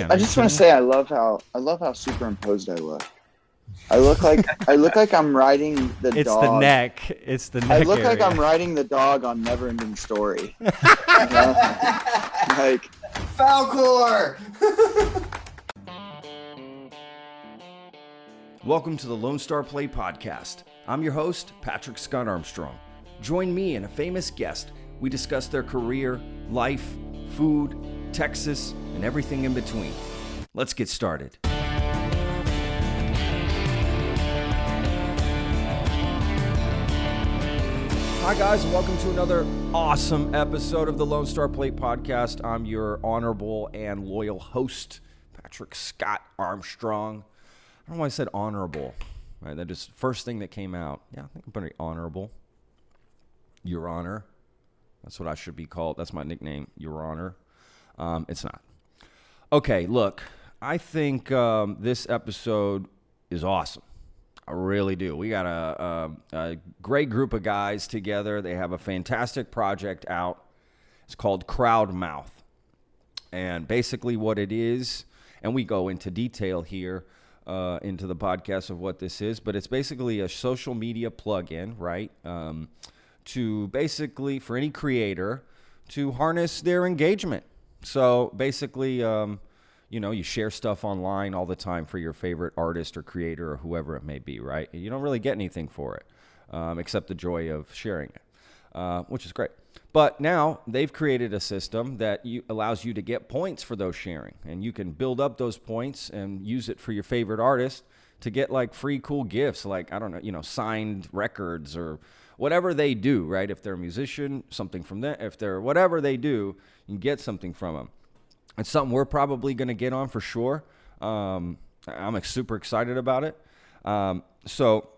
I just want to say I love how I love how superimposed I look. I look like I look like I'm riding the It's dog. the neck. It's the neck. I look like. I'm riding the dog on Neverending Story. You know? like Falcor! Welcome to the Lone Star Plate Podcast. I'm your host, Patrick Scott Armstrong. Join me and a famous guest. We discuss their career, life, food, Texas, and everything in between. Let's get started. Hi, guys, and welcome to another awesome episode of the Lone Star Plate Podcast. I'm your honorable and loyal host, Patrick Scott Armstrong. I don't know why I said honorable. Right, that just first thing that came out. Yeah, I think I'm pretty honorable. Your Honor. That's what I should be called. That's my nickname, Your Honor. Um, it's not. Okay, look, I think um, this episode is awesome. I really do. We got a, a, a great group of guys together. They have a fantastic project out. It's called Crowdmouth. And basically, what it is, and we go into detail here uh, into the podcast of what this is, but it's basically a social media plugin, right? Um, to basically, for any creator, to harness their engagement. So basically, um, you know, you share stuff online all the time for your favorite artist or creator or whoever it may be, right? You don't really get anything for it um, except the joy of sharing it, uh, which is great. But now they've created a system that you, allows you to get points for those sharing, and you can build up those points and use it for your favorite artist to get like free cool gifts, like I don't know, you know, signed records or whatever they do, right? If they're a musician, something from them. If they're whatever they do, you get something from them. It's something we're probably going to get on for sure. Um, I'm super excited about it. Um, so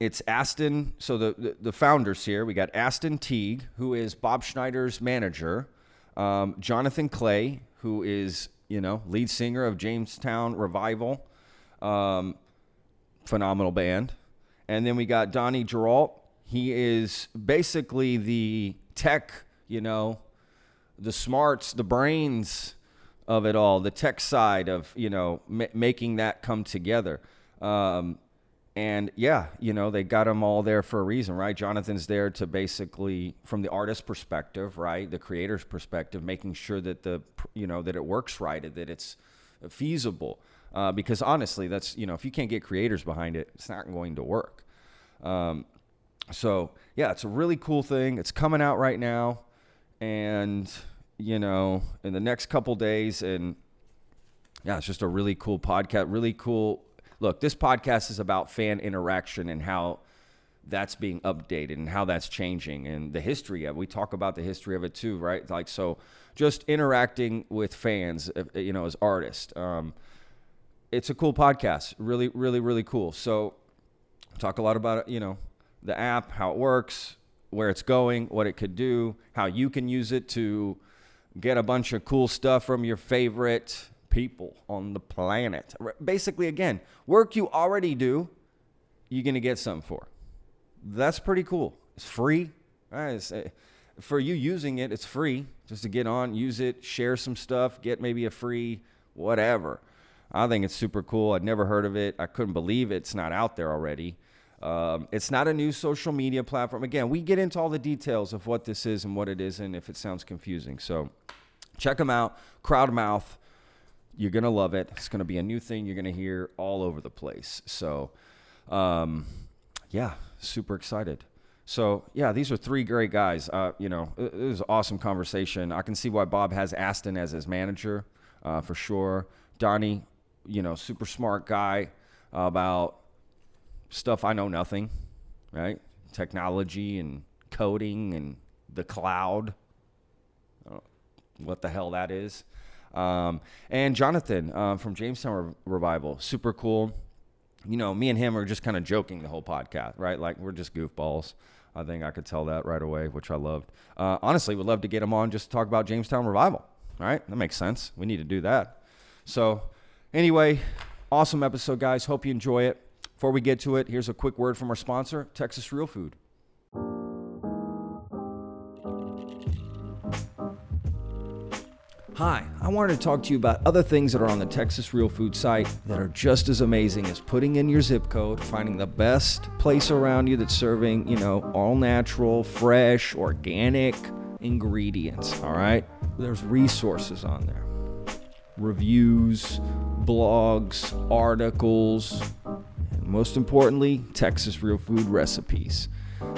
it's Aston. So the, the, the founders here, we got Aston Teague, who is Bob Schneider's manager, um, Jonathan Clay, who is, you know, lead singer of Jamestown Revival, um, phenomenal band. And then we got Donnie Gerault. He is basically the tech, you know, the smarts, the brains of it all, the tech side of you know ma- making that come together. Um, and yeah, you know they got them all there for a reason, right? Jonathan's there to basically, from the artist perspective, right, the creator's perspective, making sure that the you know that it works right, that it's feasible. Uh, because honestly, that's you know if you can't get creators behind it, it's not going to work. Um, so yeah, it's a really cool thing. It's coming out right now and you know in the next couple days and yeah it's just a really cool podcast really cool look this podcast is about fan interaction and how that's being updated and how that's changing and the history of it. we talk about the history of it too right like so just interacting with fans uh, you know as artists um, it's a cool podcast really really really cool so talk a lot about it, you know the app how it works where it's going, what it could do, how you can use it to get a bunch of cool stuff from your favorite people on the planet. Basically, again, work you already do, you're going to get something for. That's pretty cool. It's free. Right? It's, uh, for you using it, it's free just to get on, use it, share some stuff, get maybe a free whatever. I think it's super cool. I'd never heard of it. I couldn't believe it's not out there already. Um, it's not a new social media platform. Again, we get into all the details of what this is and what it isn't if it sounds confusing. So check them out. Crowdmouth. You're going to love it. It's going to be a new thing you're going to hear all over the place. So, um, yeah, super excited. So, yeah, these are three great guys. Uh, you know, it, it was an awesome conversation. I can see why Bob has Aston as his manager uh, for sure. Donnie, you know, super smart guy about stuff I know nothing, right? Technology and coding and the cloud. What the hell that is. Um, and Jonathan uh, from Jamestown Re- Revival, super cool. You know, me and him are just kind of joking the whole podcast, right? Like we're just goofballs. I think I could tell that right away, which I loved. Uh, honestly, would love to get him on just to talk about Jamestown Revival. All right, that makes sense. We need to do that. So, anyway, awesome episode, guys. Hope you enjoy it. Before we get to it, here's a quick word from our sponsor, Texas Real Food. Hi, I wanted to talk to you about other things that are on the Texas Real Food site that are just as amazing as putting in your zip code, finding the best place around you that's serving, you know, all natural, fresh, organic ingredients. All right? There's resources on there reviews, blogs, articles, most importantly, Texas Real Food recipes.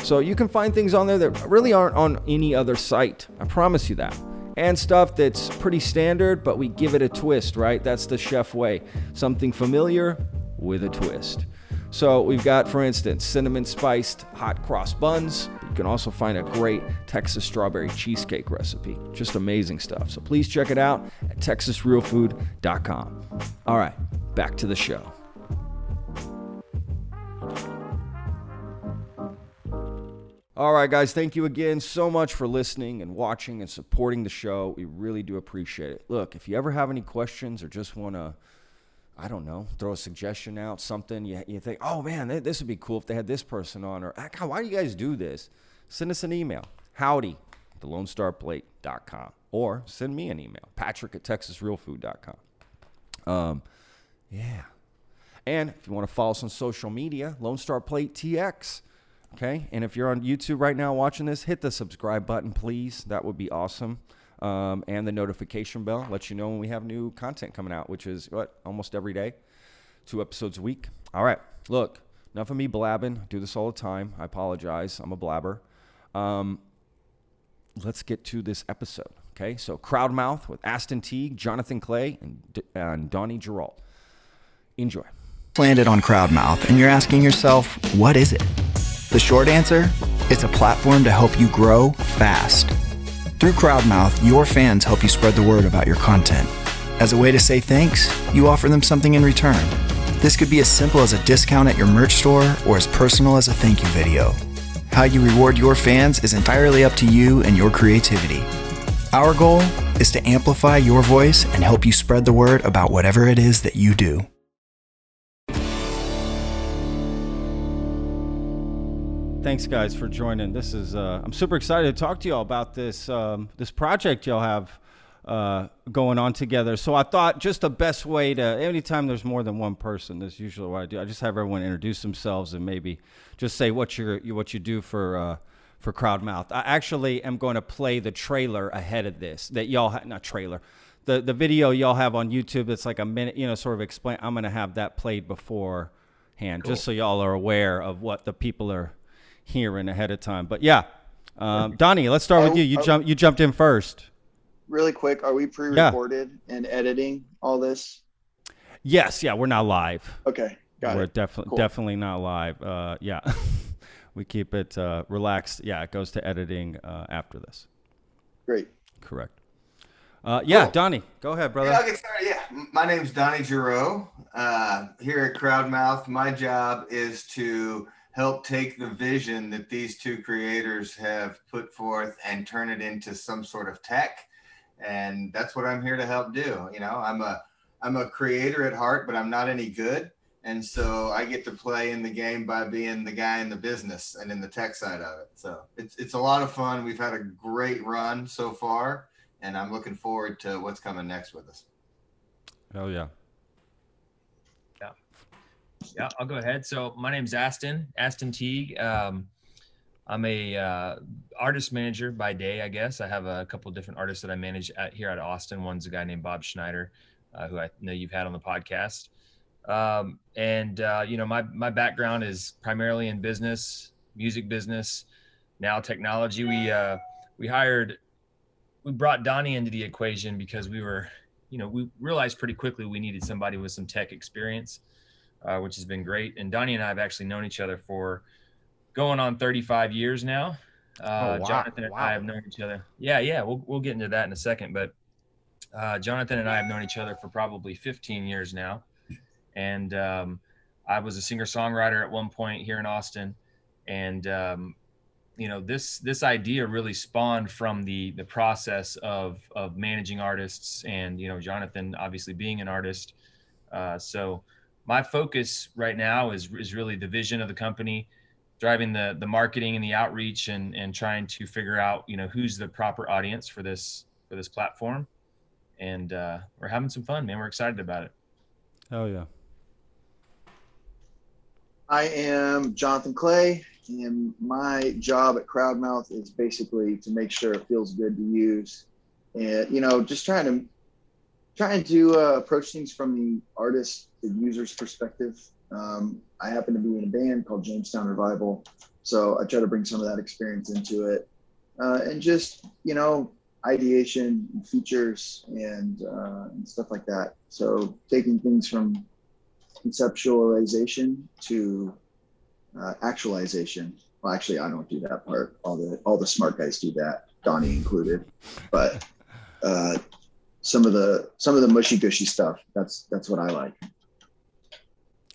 So you can find things on there that really aren't on any other site. I promise you that and stuff that's pretty standard, but we give it a twist, right? That's the chef way. Something familiar with a twist. So we've got, for instance, cinnamon spiced hot cross buns. You can also find a great Texas strawberry cheesecake recipe. Just amazing stuff. So please check it out at texasrealfood.com. All right, back to the show. All right, guys, thank you again so much for listening and watching and supporting the show. We really do appreciate it. Look, if you ever have any questions or just want to, I don't know, throw a suggestion out, something you, you think, oh man, this would be cool if they had this person on, or God, why do you guys do this? Send us an email, howdy, thelonestarplate.com, or send me an email, patrick at texasrealfood.com. Um, yeah. And if you want to follow us on social media, Lone Star Plate TX. Okay. And if you're on YouTube right now watching this, hit the subscribe button, please. That would be awesome. Um, and the notification bell lets you know when we have new content coming out, which is what almost every day, two episodes a week. All right. Look, enough of me blabbing. I do this all the time. I apologize. I'm a blabber. Um, let's get to this episode. Okay. So, Crowdmouth with Aston Teague, Jonathan Clay, and, and Donnie Gerault. Enjoy. Landed on Crowdmouth, and you're asking yourself, what is it? The short answer it's a platform to help you grow fast. Through Crowdmouth, your fans help you spread the word about your content. As a way to say thanks, you offer them something in return. This could be as simple as a discount at your merch store or as personal as a thank you video. How you reward your fans is entirely up to you and your creativity. Our goal is to amplify your voice and help you spread the word about whatever it is that you do. Thanks, guys, for joining. This is uh, I'm super excited to talk to y'all about this um, this project y'all have uh, going on together. So I thought just the best way to anytime there's more than one person, that's usually what I do. I just have everyone introduce themselves and maybe just say what you what you do for uh, for Crowdmouth. I actually am going to play the trailer ahead of this that y'all ha- not trailer. The, the video y'all have on YouTube that's like a minute, you know, sort of explain. I'm going to have that played beforehand, cool. just so y'all are aware of what the people are hearing ahead of time. But yeah, um, Donnie, let's start with you. You jump. You jumped in first. Really quick, are we pre-recorded yeah. and editing all this? Yes. Yeah, we're not live. Okay, got we're definitely cool. definitely not live. Uh, yeah, we keep it uh, relaxed. Yeah, it goes to editing uh, after this. Great. Correct. Uh, yeah, cool. Donnie, go ahead, brother. Yeah, I'll get started. Yeah, my name's Donnie Giroux. Uh, here at Crowdmouth, my job is to help take the vision that these two creators have put forth and turn it into some sort of tech. And that's what i'm here to help do you know? I'm a i'm a creator at heart but i'm not any good. And so i get to play in the game by being the guy in the business and in the tech side of it. So it's, it's a lot of fun. We've had a great run so far and i'm looking forward to what's coming next with us. Oh yeah yeah, I'll go ahead. So my name's Aston, Aston Teague. Um, I'm a uh, artist manager by day, I guess. I have a couple different artists that I manage at, here at Austin. One's a guy named Bob Schneider, uh, who I know you've had on the podcast. Um, and uh, you know, my my background is primarily in business, music business, now technology. We uh, we hired, we brought Donnie into the equation because we were, you know, we realized pretty quickly we needed somebody with some tech experience uh, which has been great. And Donnie and I have actually known each other for going on 35 years now. Uh, oh, wow. Jonathan and wow. I have known each other. Yeah, yeah, we'll we'll get into that in a second. But uh, Jonathan and I have known each other for probably 15 years now, and um, I was a singer songwriter at one point here in Austin, and um, you know this this idea really spawned from the the process of of managing artists, and you know Jonathan obviously being an artist. Uh, so my focus right now is is really the vision of the company, driving the the marketing and the outreach, and and trying to figure out you know who's the proper audience for this for this platform, and uh, we're having some fun, man. We're excited about it. Oh yeah. I am Jonathan Clay, and my job at Crowdmouth is basically to make sure it feels good to use, and you know, just trying to trying to uh, approach things from the artist, the user's perspective. Um, I happen to be in a band called Jamestown Revival, so I try to bring some of that experience into it, uh, and just you know, ideation, and features, and, uh, and stuff like that. So taking things from conceptualization to uh, actualization. Well, actually, I don't do that part. All the all the smart guys do that, Donnie included. But uh, some of the some of the mushy gushy stuff. That's that's what I like.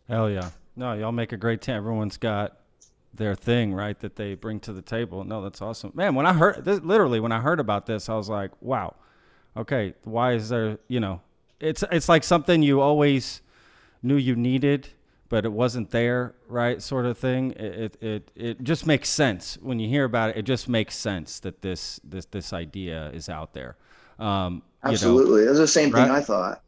Hell yeah. No, y'all make a great team. Everyone's got their thing, right, that they bring to the table. No, that's awesome. Man, when I heard this, literally when I heard about this, I was like, wow. Okay, why is there, you know, it's it's like something you always knew you needed, but it wasn't there, right? Sort of thing. It, it it it just makes sense when you hear about it. It just makes sense that this this this idea is out there. Um, you know, Absolutely, it's the same thing right? I thought.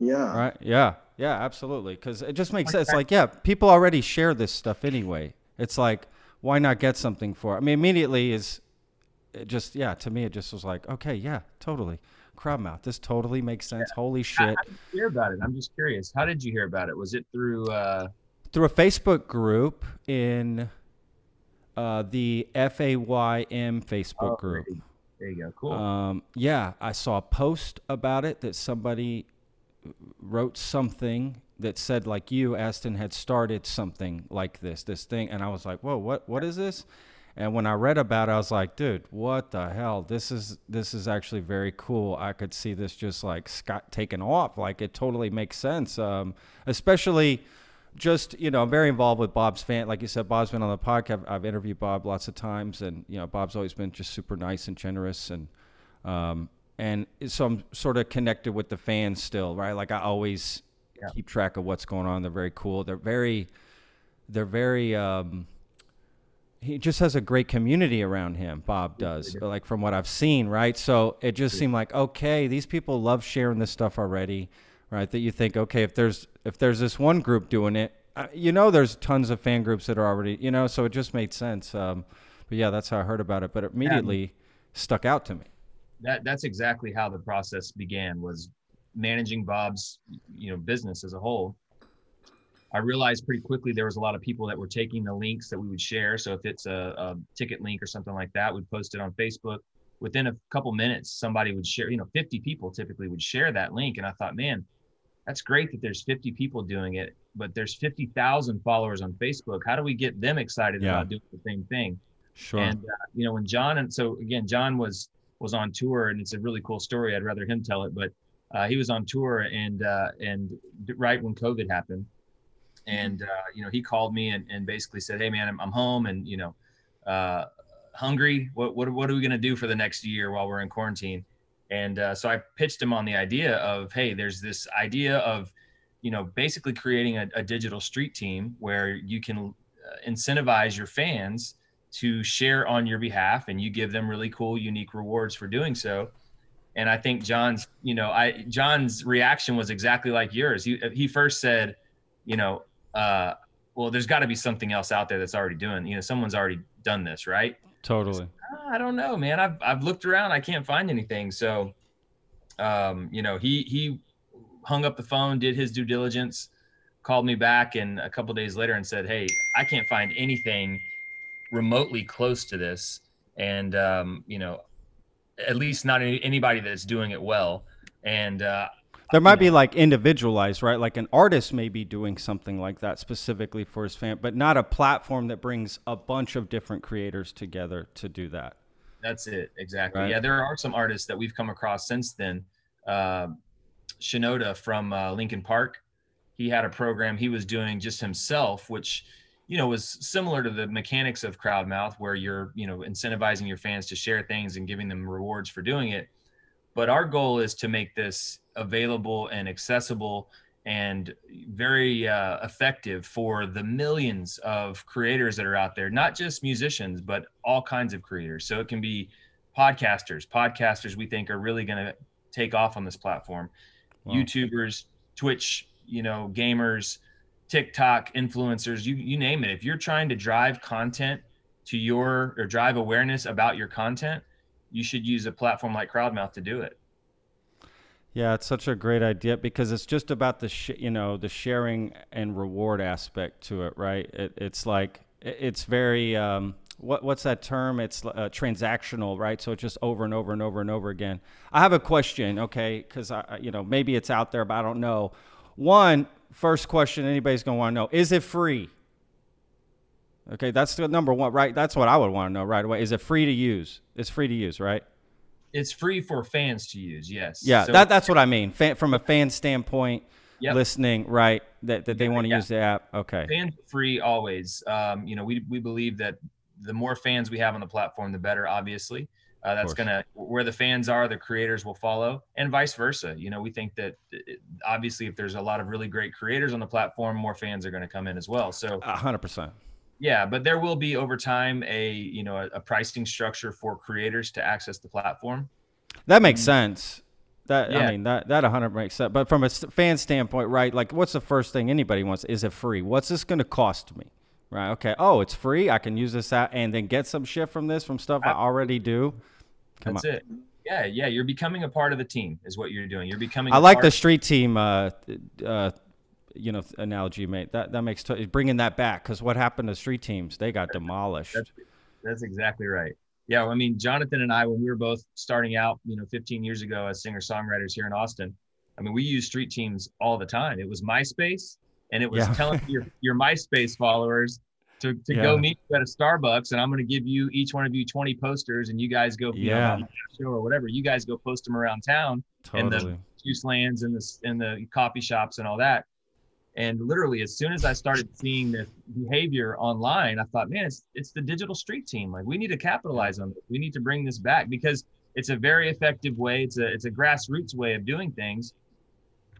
Yeah, right? Yeah, yeah, absolutely. Because it just makes sense. Like, yeah, people already share this stuff anyway. It's like, why not get something for? It? I mean, immediately is it just yeah. To me, it just was like, okay, yeah, totally. Crowdmouth. This totally makes sense. Holy shit. how did you hear about it? I'm just curious. How did you hear about it? Was it through? Uh, through a Facebook group in uh, the FAYM Facebook oh, group. There you go. Cool. Um, yeah, I saw a post about it that somebody wrote something that said like you, Aston, had started something like this, this thing, and I was like, whoa, what, what is this? And when I read about it, I was like, dude, what the hell? This is this is actually very cool. I could see this just like Scott taking off. Like it totally makes sense. Um, especially just you know, I'm very involved with Bob's fan. Like you said, Bob's been on the podcast. I've interviewed Bob lots of times, and you know, Bob's always been just super nice and generous, and um, and so I'm sort of connected with the fans still, right? Like I always Yeah. keep track of what's going on. They're very cool. They're very, they're very. Um, he just has a great community around him. Bob does, like from what I've seen, right? So it just seemed like okay, these people love sharing this stuff already, right? That you think okay, if there's if there's this one group doing it, you know, there's tons of fan groups that are already, you know, so it just made sense. Um, but yeah, that's how I heard about it. But it immediately stuck out to me. That that's exactly how the process began. Was managing Bob's you know business as a whole. I realized pretty quickly there was a lot of people that were taking the links that we would share. So if it's a, a ticket link or something like that, we'd post it on Facebook. Within a couple minutes, somebody would share. You know, 50 people typically would share that link, and I thought, man, that's great that there's 50 people doing it, but there's 50,000 followers on Facebook. How do we get them excited Yeah. about doing the same thing? Sure. And uh, you know, when John and so again, John was was on tour, and it's a really cool story. I'd rather him tell it, but uh, he was on tour, and uh, and right when COVID happened, and uh, you know, he called me and, and basically said, "Hey, man, I'm, I'm home, and you know, uh, hungry. What what what are we gonna do for the next year while we're in quarantine?" And uh, so I pitched him on the idea of, "Hey, there's this idea of." You know, basically creating a, a digital street team where you can uh, incentivize your fans to share on your behalf and you give them really cool unique rewards for doing so. And i think john's you know i john's reaction was exactly like yours. He, he first said you know uh, well there's got to be something else out there that's already doing you know someone's already done this right? Totally. "Ah, i don't know man. I've, I've looked around. I can't find anything. So um, you know he he hung up the phone did his due diligence called me back and a couple days later and said hey i can't find anything remotely close to this and um, you know at least not any, anybody that's doing it well and uh, There might be like individualized, right? Like an artist may be doing something like that specifically for his fan, but not a platform that brings a bunch of different creators together to do that. That's it, exactly. Right. Yeah, there are some artists that we've come across since then. Uh, Shinoda from uh, Linkin Park, he had a program he was doing just himself, which you know was similar to the mechanics of Crowdmouth, where you're you know incentivizing your fans to share things and giving them rewards for doing it. But our goal is to make this available and accessible and very uh, effective for the millions of creators that are out there, not just musicians, but all kinds of creators. So it can be podcasters. Podcasters we think are really going to take off on this platform. Wow. YouTubers, Twitch, you know, gamers, TikTok influencers, you you name it. If you're trying to drive content to your or drive awareness about your content, you should use a platform like Crowdmouth to do it. Yeah, it's such a great idea because it's just about the sh- you know the sharing and reward aspect to it, right? It, it's like it- it's very um, what what's that term? It's uh, transactional, right? So it's just over and over and over and over again. I have a question, okay? Because I- you know maybe it's out there, but I don't know. One first question anybody's gonna want to know: Is it free? Okay, that's the number one, right? That's what I would want to know right away. Is it free to use? It's free to use, right? It's free for fans to use. Yes. Yeah, So- that, that's what I mean. Fan, from a fan standpoint, Yep. listening, right? That, that they want to Yeah. use the app. Okay. fans free always. Um, you know, we we believe that the more fans we have on the platform, the better. Obviously, uh, that's gonna where the fans are, the creators will follow, and vice versa. You know, we think that uh, obviously, if there's a lot of really great creators on the platform, more fans are going to come in as well. So A hundred percent. yeah, but there will be over time a you know a, a pricing structure for creators to access the platform. That makes sense. That I mean that that a hundred makes sense. But from a fan standpoint, right? Like, what's the first thing anybody wants? Is it free? What's this going to cost me? Right. Okay. Oh, it's free. I can use this app and then get some shit from this from stuff I already do. Come That's on. it. Yeah, yeah, you're becoming a part of the team, is what you're doing. You're becoming. I like the street team, uh, uh, you know, analogy, mate. That that makes t- bringing that back because what happened to street teams? They got demolished. That's, that's exactly right. Yeah, I mean, Jonathan and I, when we were both starting out, you know, 15 years ago as singer songwriters here in Austin, I mean, we used street teams all the time. It was MySpace, and it was Yeah. telling your your MySpace followers to, to Yeah. go meet you at a Starbucks, and I'm going to give you each one of you 20 posters, and you guys go, you Yeah. on the show or whatever. You guys go post them around town and the- Totally. juice lands and the in the coffee shops and all that. And literally, as soon as I started seeing this behavior online, I thought, man, it's it's the digital street team. Like we need to capitalize on this. We need to bring this back because it's a very effective way. It's a it's a grassroots way of doing things.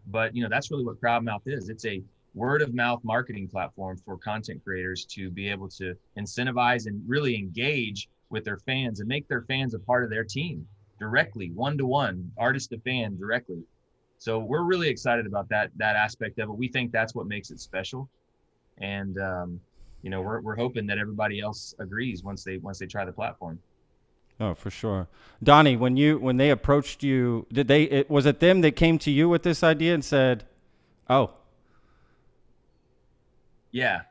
But you know, that's really what Crowdmouth is. It's a word of mouth marketing platform for content creators to be able to incentivize and really engage with their fans and make their fans a part of their team directly, one to one, artist to fan directly. So we're really excited about that that aspect of it. We think that's what makes it special, and um, you know we're we're hoping that everybody else agrees once they once they try the platform. Oh, for sure. Donnie, when you when they approached you, did they? It, was it them that came to you with this idea and said, "Oh, Yeah,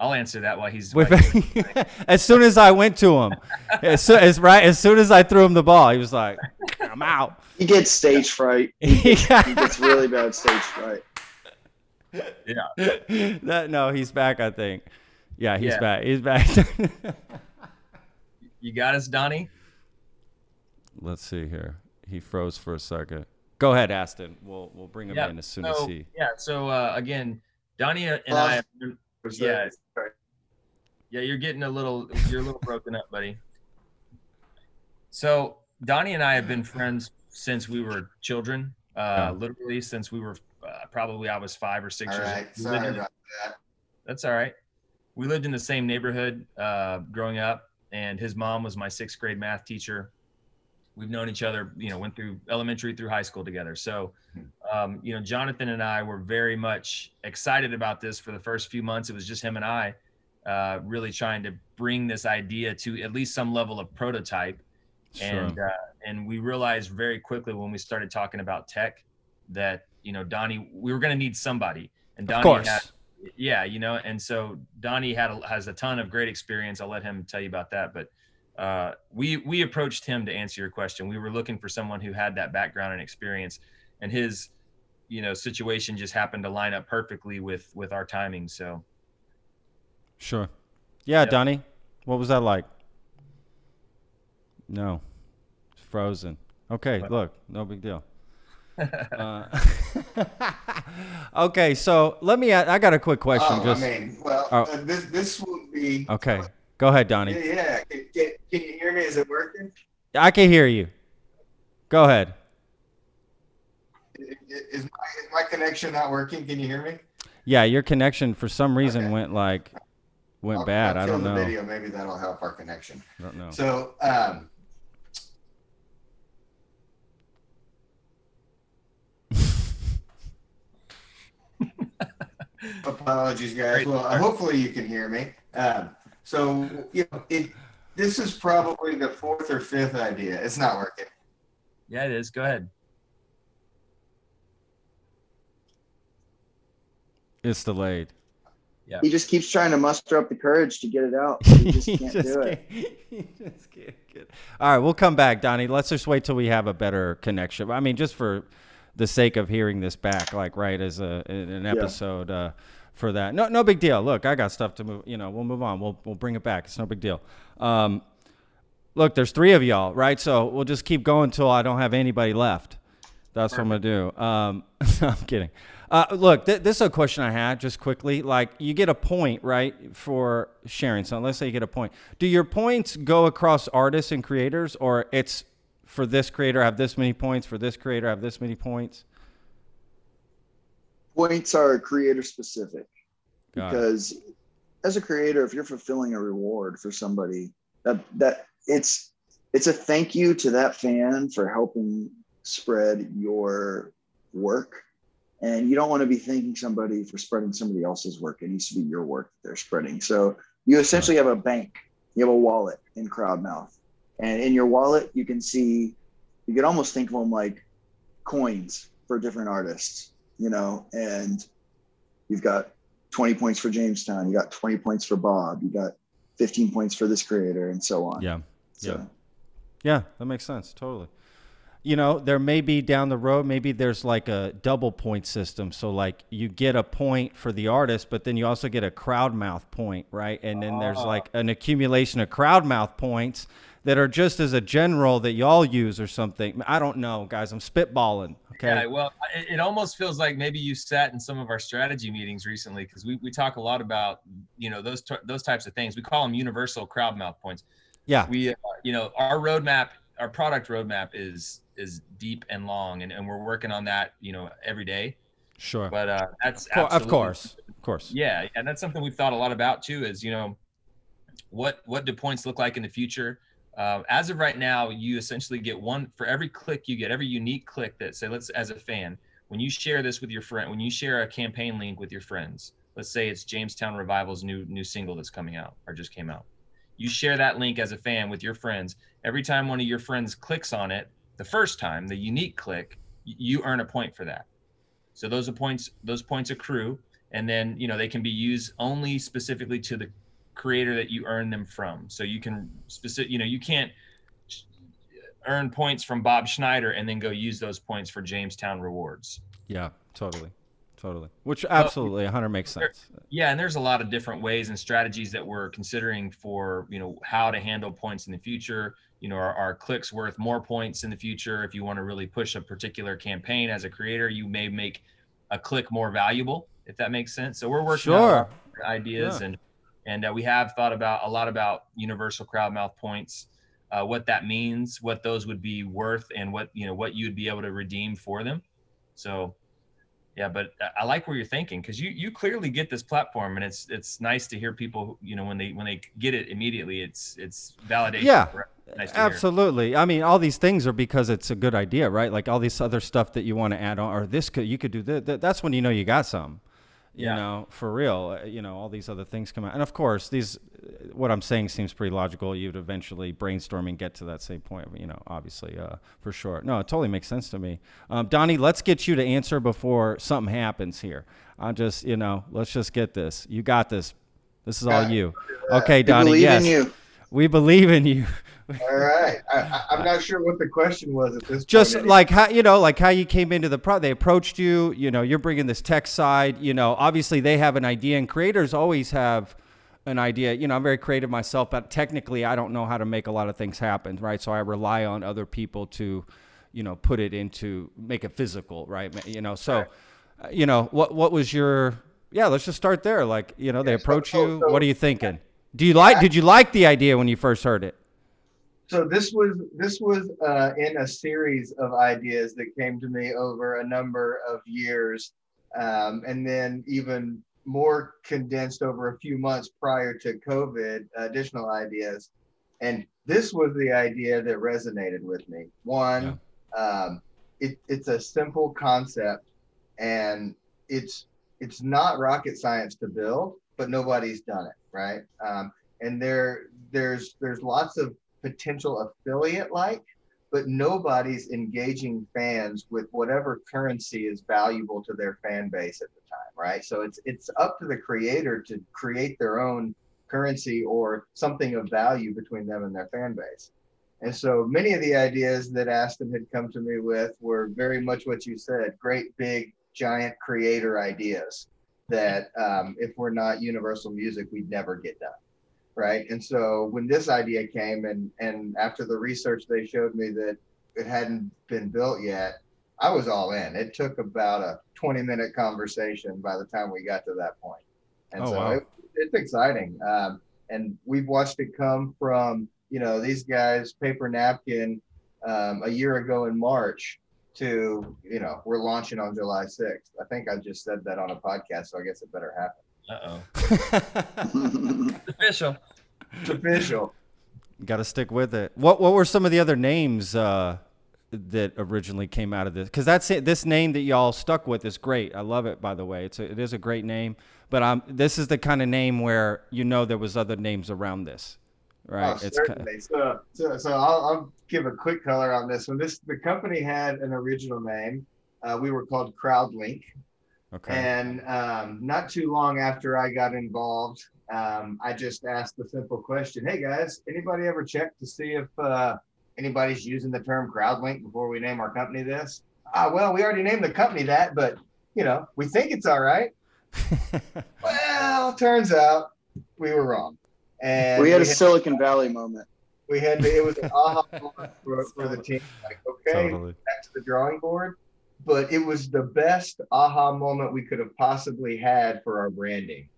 I'll answer that while he's. With- while as soon as I went to him, as, soon, as right as soon as I threw him the ball, he was like, "I'm out." He gets stage fright. He gets really bad stage fright. that no, he's back. I think. Yeah, he's Yeah. back. He's back. you got us, Donnie. Let's see here. He froze for a second. Go ahead, Aston. We'll we'll bring him Yeah. in as soon So as he. yeah. So uh, again, Donnie and I. Have Yeah. that- Yeah, you're getting a little you're a little broken up, buddy. So Donnie and I have been friends since we were children. Uh, Yeah. literally since we were uh, probably I was five or six All years right. old. Sorry in- about that. That's all right. We lived in the same neighborhood uh, growing up, and his mom was my sixth grade math teacher. We've known each other, you know, went through elementary through high school together. So, um, you know, Jonathan and I were very much excited about this for the first few months. It was just him and I, uh, really trying to bring this idea to at least some level of prototype. And uh, and we realized very quickly when we started talking about tech that you know Donnie, we were going to need somebody. And Donnie of course. had yeah you know and so donnie had a, has a ton of great experience i'll let him tell you about that but uh, we we approached him to answer your question we were looking for someone who had that background and experience and his you know situation just happened to line up perfectly with with our timing so Sure. Yeah, Yep. Donnie. What was that like? No. It's frozen. Okay, What? look, no big deal. uh, okay, so let me. I got a quick question. Oh, just I mean, well, Oh. uh, this this will be. okay. Go ahead, Yeah, Donnie. yeah. Can, can, can you hear me? Is it working? I can hear you. Go ahead is my, is my connection not working? Can you hear me? Yeah, your connection for some reason okay. went like went I'll, bad. I'll I don't know. The video, maybe that'll help our connection. I don't know. So, um, apologies, guys. Well, hopefully you can hear me. Um, so, you know, it this is probably the fourth or fifth idea. It's not working. Yeah, it is. Go ahead. It's delayed. Yeah. He just keeps trying to muster up the courage to get it out. He just can't just do it. can't- he just can't get- All right, we'll come back, Donnie. Let's just wait till we have a better connection. I mean, just for the sake of hearing this back, like right as a an episode uh, for that. No, no big deal. Look, I got stuff to move. You know, we'll move on. We'll we'll bring it back. It's no big deal. Um, look, there's three of y'all, right? So we'll just keep going until I don't have anybody left. That's what I'm gonna do. Um, I'm kidding. Uh, look, th- this is a question I had just quickly. Like, you get a point, right, for sharing something. Let's say you get a point. Do your points go across artists and creators, or it's for this creator I have this many points, for this creator I have this many points? Points are creator specific Got it. because as a creator, if you're fulfilling a reward for somebody, that that it's it's a thank you to that fan for helping spread your work. And you don't want to be thanking somebody for spreading somebody else's work. It needs to be your work that they're spreading. So you essentially have a bank, you have a wallet in Crowdmouth. And in your wallet, you can see, you could almost think of them like coins for different artists, you know, and you've got 20 points for Jamestown, you got 20 points for Bob, you got 15 points for this creator, and so on. Yeah. So, yeah. Yeah, that makes sense. Totally. You know, there may be down the road, maybe there's like a double point system. So, like, you get a point for the artist, but then you also get a Crowdmouth point, right? And then there's like an accumulation of Crowdmouth points that are just as a general that y'all use or something. I don't know, guys. I'm spitballing. Okay. Yeah, well, it, it almost feels like maybe you sat in some of our strategy meetings recently because we, we talk a lot about you know those t- those types of things. We call them universal crowd mouth points. Yeah. We uh, you know our roadmap, our product roadmap is is deep and long, and, and we're working on that you know every day. Sure. But uh, that's Of cour- of course. Of course. yeah, and that's something we've thought a lot about too. Is you know, what what do points look like in the future? Uh, as of right now, you essentially get one for every click you get, every unique click that say, let's as a fan, when you share this with your friend, when you share a campaign link with your friends, let's say it's Jamestown Revival's new new single that's coming out or just came out, you share that link as a fan with your friends. Every time one of your friends clicks on it, the first time, the unique click, you earn a point for that. So those are points. Those points accrue, and then you know they can be used only specifically to the creator that you earn them from. So you can specific. You know you can't earn points from Bob Schneider and then go use those points for Jamestown rewards. Yeah. Totally. Totally. Which absolutely 100 makes sense. Yeah, and there's a lot of different ways and strategies that we're considering for you know how to handle points in the future. You know, are, are clicks worth more points in the future? If you want to really push a particular campaign as a creator, you may make a click more valuable, if that makes sense. So we're working Sure. on ideas and and uh, we have thought about a lot about universal Crowdmouth points, uh, what that means, what those would be worth, and what you know what you would be able to redeem for them. So yeah, but I- like where you're thinking because you you clearly get this platform, and it's it's nice to hear people you know when they when they get it immediately, it's it's validation. Yeah, nice to hear. Absolutely. I mean, all these things are because it's a good idea, right? Like all this other stuff that you want to add on, or this could you could do that. That's when you know you got some. You Yeah. know, for real. uh, You know, all these other things come out, and of course, these. uh, What I'm saying seems pretty logical. You'd eventually brainstorm and get to that same point. You know, obviously, uh, for sure. No, it totally makes sense to me. Um, Donnie, let's get you to answer before something happens here. I just, you know, let's just get this. You got this. This is all Got you. Okay, we Donnie. believe Yes, in you. we believe in you. All right. I, I'm not sure what the question was at this just point. like how you know like how you came into the pro they approached you you know you're bringing this tech side you know obviously they have an idea and creators always have an idea. You know i'm very creative myself but technically i don't know how to make a lot of things happen right? So i rely on other people to you know put it into make it physical right? You know so uh, you know what what was your yeah let's just start there. Like you know they Yeah, so- approach so- you. So- what are you thinking? Do you like did you like the idea when you first heard it so this was this was uh, in a series of ideas that came to me over a number of years um, and then even more condensed over a few months prior to covid additional ideas. And this was the idea that resonated with me. One um, it, it's a simple concept and it's it's not rocket science to build, but nobody's done it, right? Um, and there there's there's lots of potential affiliate like, but nobody's engaging fans with whatever currency is valuable to their fan base at the time, right? So it's it's up to the creator to create their own currency or something of value between them and their fan base. And so many of the ideas that Aston had come to me with were very much what you said great, big, giant creator ideas that um, if we're not universal music, we'd never get done. Right. And so when this idea came and, and after the research, they showed me that it hadn't been built yet, I was all in. It took about a 20 minute conversation by the time we got to that point. And oh, so wow. it, it's exciting. Um, and we've watched it come from, you know, these guys, paper napkin, um, a year ago in March to, you know, we're launching on July 6th. I think I just said that on a podcast, so I guess it better happen. Uh oh. official. It's official. Got to stick with it. What What were some of the other names uh, that originally came out of this? Because that's it. This name that y'all stuck with is great. I love it. By the way, it's a, it is a great name. But um, this is the kind of name where you know there was other names around this, right? Oh, it's certainly. So, so, so I'll, I'll give a quick color on this one. This the company had an original name. Uh, we were called CrowdLink, okay. and um, not too long after I got involved, um, I just asked the simple question: Hey guys, anybody ever check to see if uh, anybody's using the term CrowdLink before we name our company this? Ah, well, we already named the company that, but you know, we think it's all right. Well, turns out we were wrong. And we had a Silicon Valley moment. we had to, it was an aha moment for, for the team. Like, okay, totally. back to the drawing board. But it was the best aha moment we could have possibly had for our branding.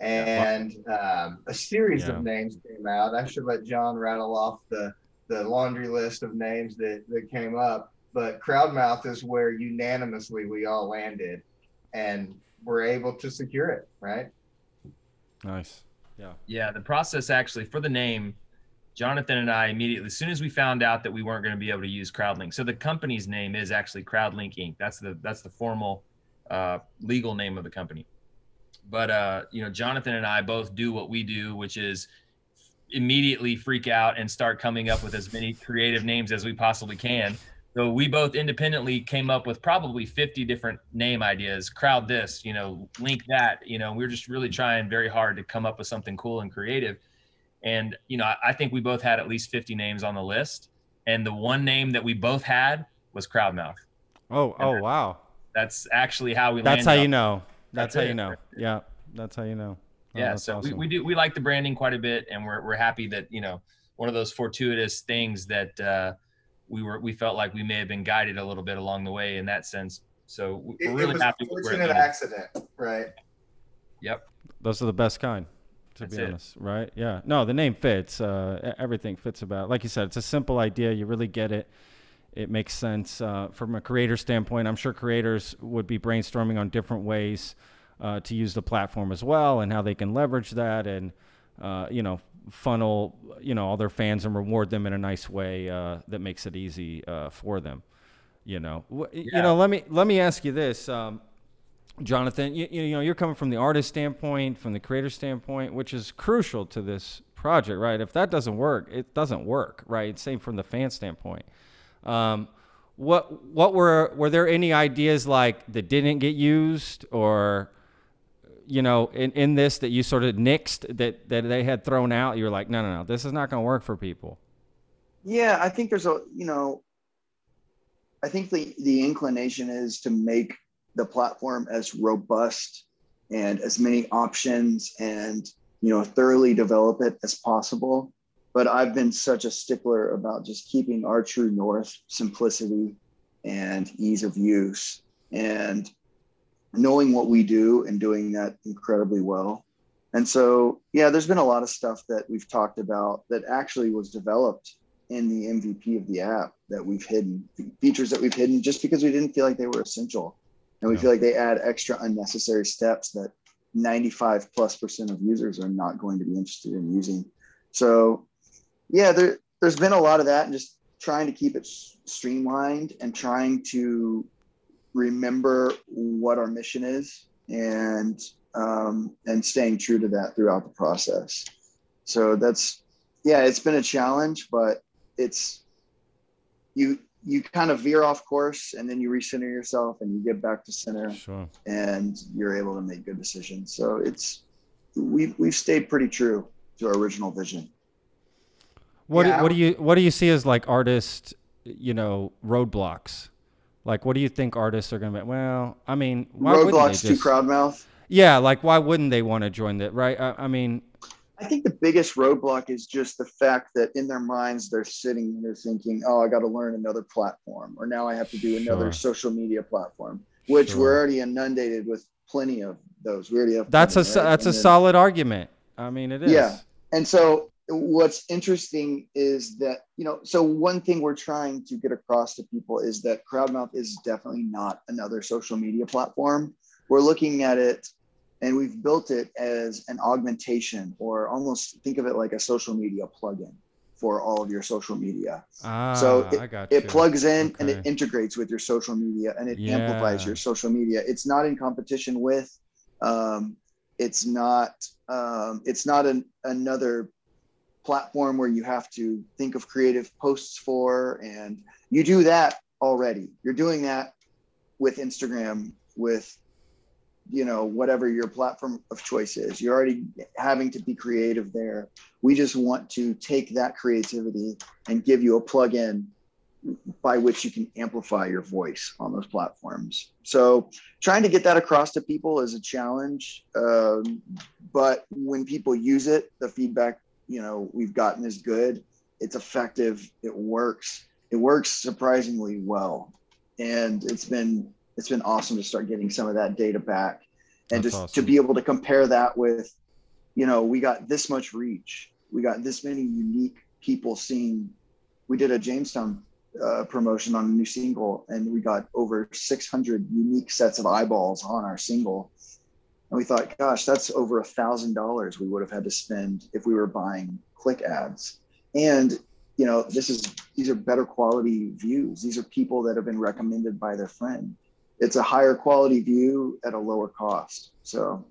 And um, a series Yeah. of names came out. I should let John rattle off the, the laundry list of names that, that came up. But Crowdmouth is where unanimously we all landed and were able to secure it, right? Nice. Yeah. Yeah, the process actually for the name, Jonathan and I immediately, as soon as we found out that we weren't going to be able to use CrowdLink, so the company's name is actually CrowdLink Inc. That's the that's the formal uh, legal name of the company. But uh, you know, Jonathan and I both do what we do, which is immediately freak out and start coming up with as many creative names as we possibly can. So we both independently came up with probably 50 different name ideas. Crowd this, you know, link that. You know, we are just really trying very hard to come up with something cool and creative. And you know, I, I think we both had at least 50 names on the list. And the one name that we both had was Crowdmouth. Oh. Oh. Wow. That's actually how we. That's how on- you know. That's, That's how it. you know. Yeah. That's how you know. Oh, yeah so awesome. we, we do we like the branding quite a bit and we're, we're happy that you know one of those fortuitous things that uh, we were we felt like we may have been guided a little bit along the way in that sense so we- It, we're it really was happy a with where it fortunate landed. accident, right? yep Those are the best kind, to That's be it. honest. Right? Yeah. No, the name fits. Uh, everything fits about. it. Like you said, it's a simple idea. You really get it. It makes sense uh, from a creator standpoint. I'm sure creators would be brainstorming on different ways uh, to use the platform as well, and how they can leverage that, and uh, you know, funnel you know all their fans and reward them in a nice way uh, that makes it easy uh, for them. You know, Wh- you know. Let me let me ask you this. Um, Jonathan, you, you know, you're coming from the artist standpoint, from the creator standpoint, which is crucial to this project, right? If that doesn't work, it doesn't work, right? Same from the fan standpoint. Um, what what were were there any ideas like that didn't get used, or you know, in, in this that you sort of nixed that that they had thrown out? You were like, no, no, no, this is not going to work for people. Yeah, I think there's a you know, I think the the inclination is to make the platform as robust and as many options and you know thoroughly develop it as possible. But I've been such a stickler about just keeping our true north, simplicity and ease of use, and knowing what we do and doing that incredibly well. And so, yeah, there's been a lot of stuff that we've talked about that actually was developed in the MVP of the app that we've hidden, features that we've hidden just because we didn't feel like they were essential. And we Yeah. feel like they add extra unnecessary steps that 95 plus percent of users are not going to be interested in using. So, yeah, there, there's been a lot of that and just trying to keep it streamlined and trying to remember what our mission is and um, and staying true to that throughout the process. So that's yeah, it's been a challenge, but it's you you kind of veer off course and then you recenter yourself and you get back to center Sure. and you're able to make good decisions. So it's we've we've stayed pretty true to our original vision. What Yeah. do, what do you what do you see as like artist, you know, roadblocks? Like, what do you think artists are going to be? Well, I mean, why wouldn't Roadblocks they to just, crowdmouth. Yeah, like why wouldn't they want to join that? Right? I, I mean, I think the biggest roadblock is just the fact that in their minds they're sitting there thinking, "Oh, I got to learn another platform, or now I have to do another Sure. social media platform," which Sure. we're already inundated with plenty of those. We already have. that's a plenty, so- right? that's a then- solid argument. I mean, it is. Yeah. And so what's interesting is that, you know, so one thing we're trying to get across to people is that Crowdmouth is definitely not another social media platform. We're looking at it and we've built it as an augmentation or almost think of it like a social media plugin for all of your social media. Ah, So I got It you. plugs in and it integrates with your social media and it amplifies your social media. It's not in competition with. Um, it's not. Um, it's not an, another platform where you have to think of creative posts for, and you do that already. You're doing that with Instagram, with you know whatever your platform of choice is. You're already having to be creative there. We just want to take that creativity and give you a plug-in by which you can amplify your voice on those platforms. So trying to get that across to people is a challenge. Um, but when people use it, the feedback, you know, we've gotten is good. It's effective. It works. It works surprisingly well. And it's been, it's been awesome to start getting some of that data back and That's just to be able to compare that with, you know, we got this much reach. We got this many unique people seeing. We did a Jamestown uh, promotion on a new single, and we got over 600 unique sets of eyeballs on our single. And we thought, gosh, that's over a thousand dollars we would have had to spend if we were buying click ads. And you know, this is these are better quality views. These are people that have been recommended by their friend. It's a higher quality view at a lower cost. So,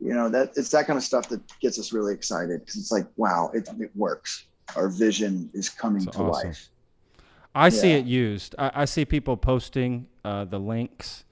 you know, that it's that kind of stuff that gets us really excited because it's like, wow, it, it works. Our vision is coming That's to awesome. life. I see it used. I, I see people posting uh, the links.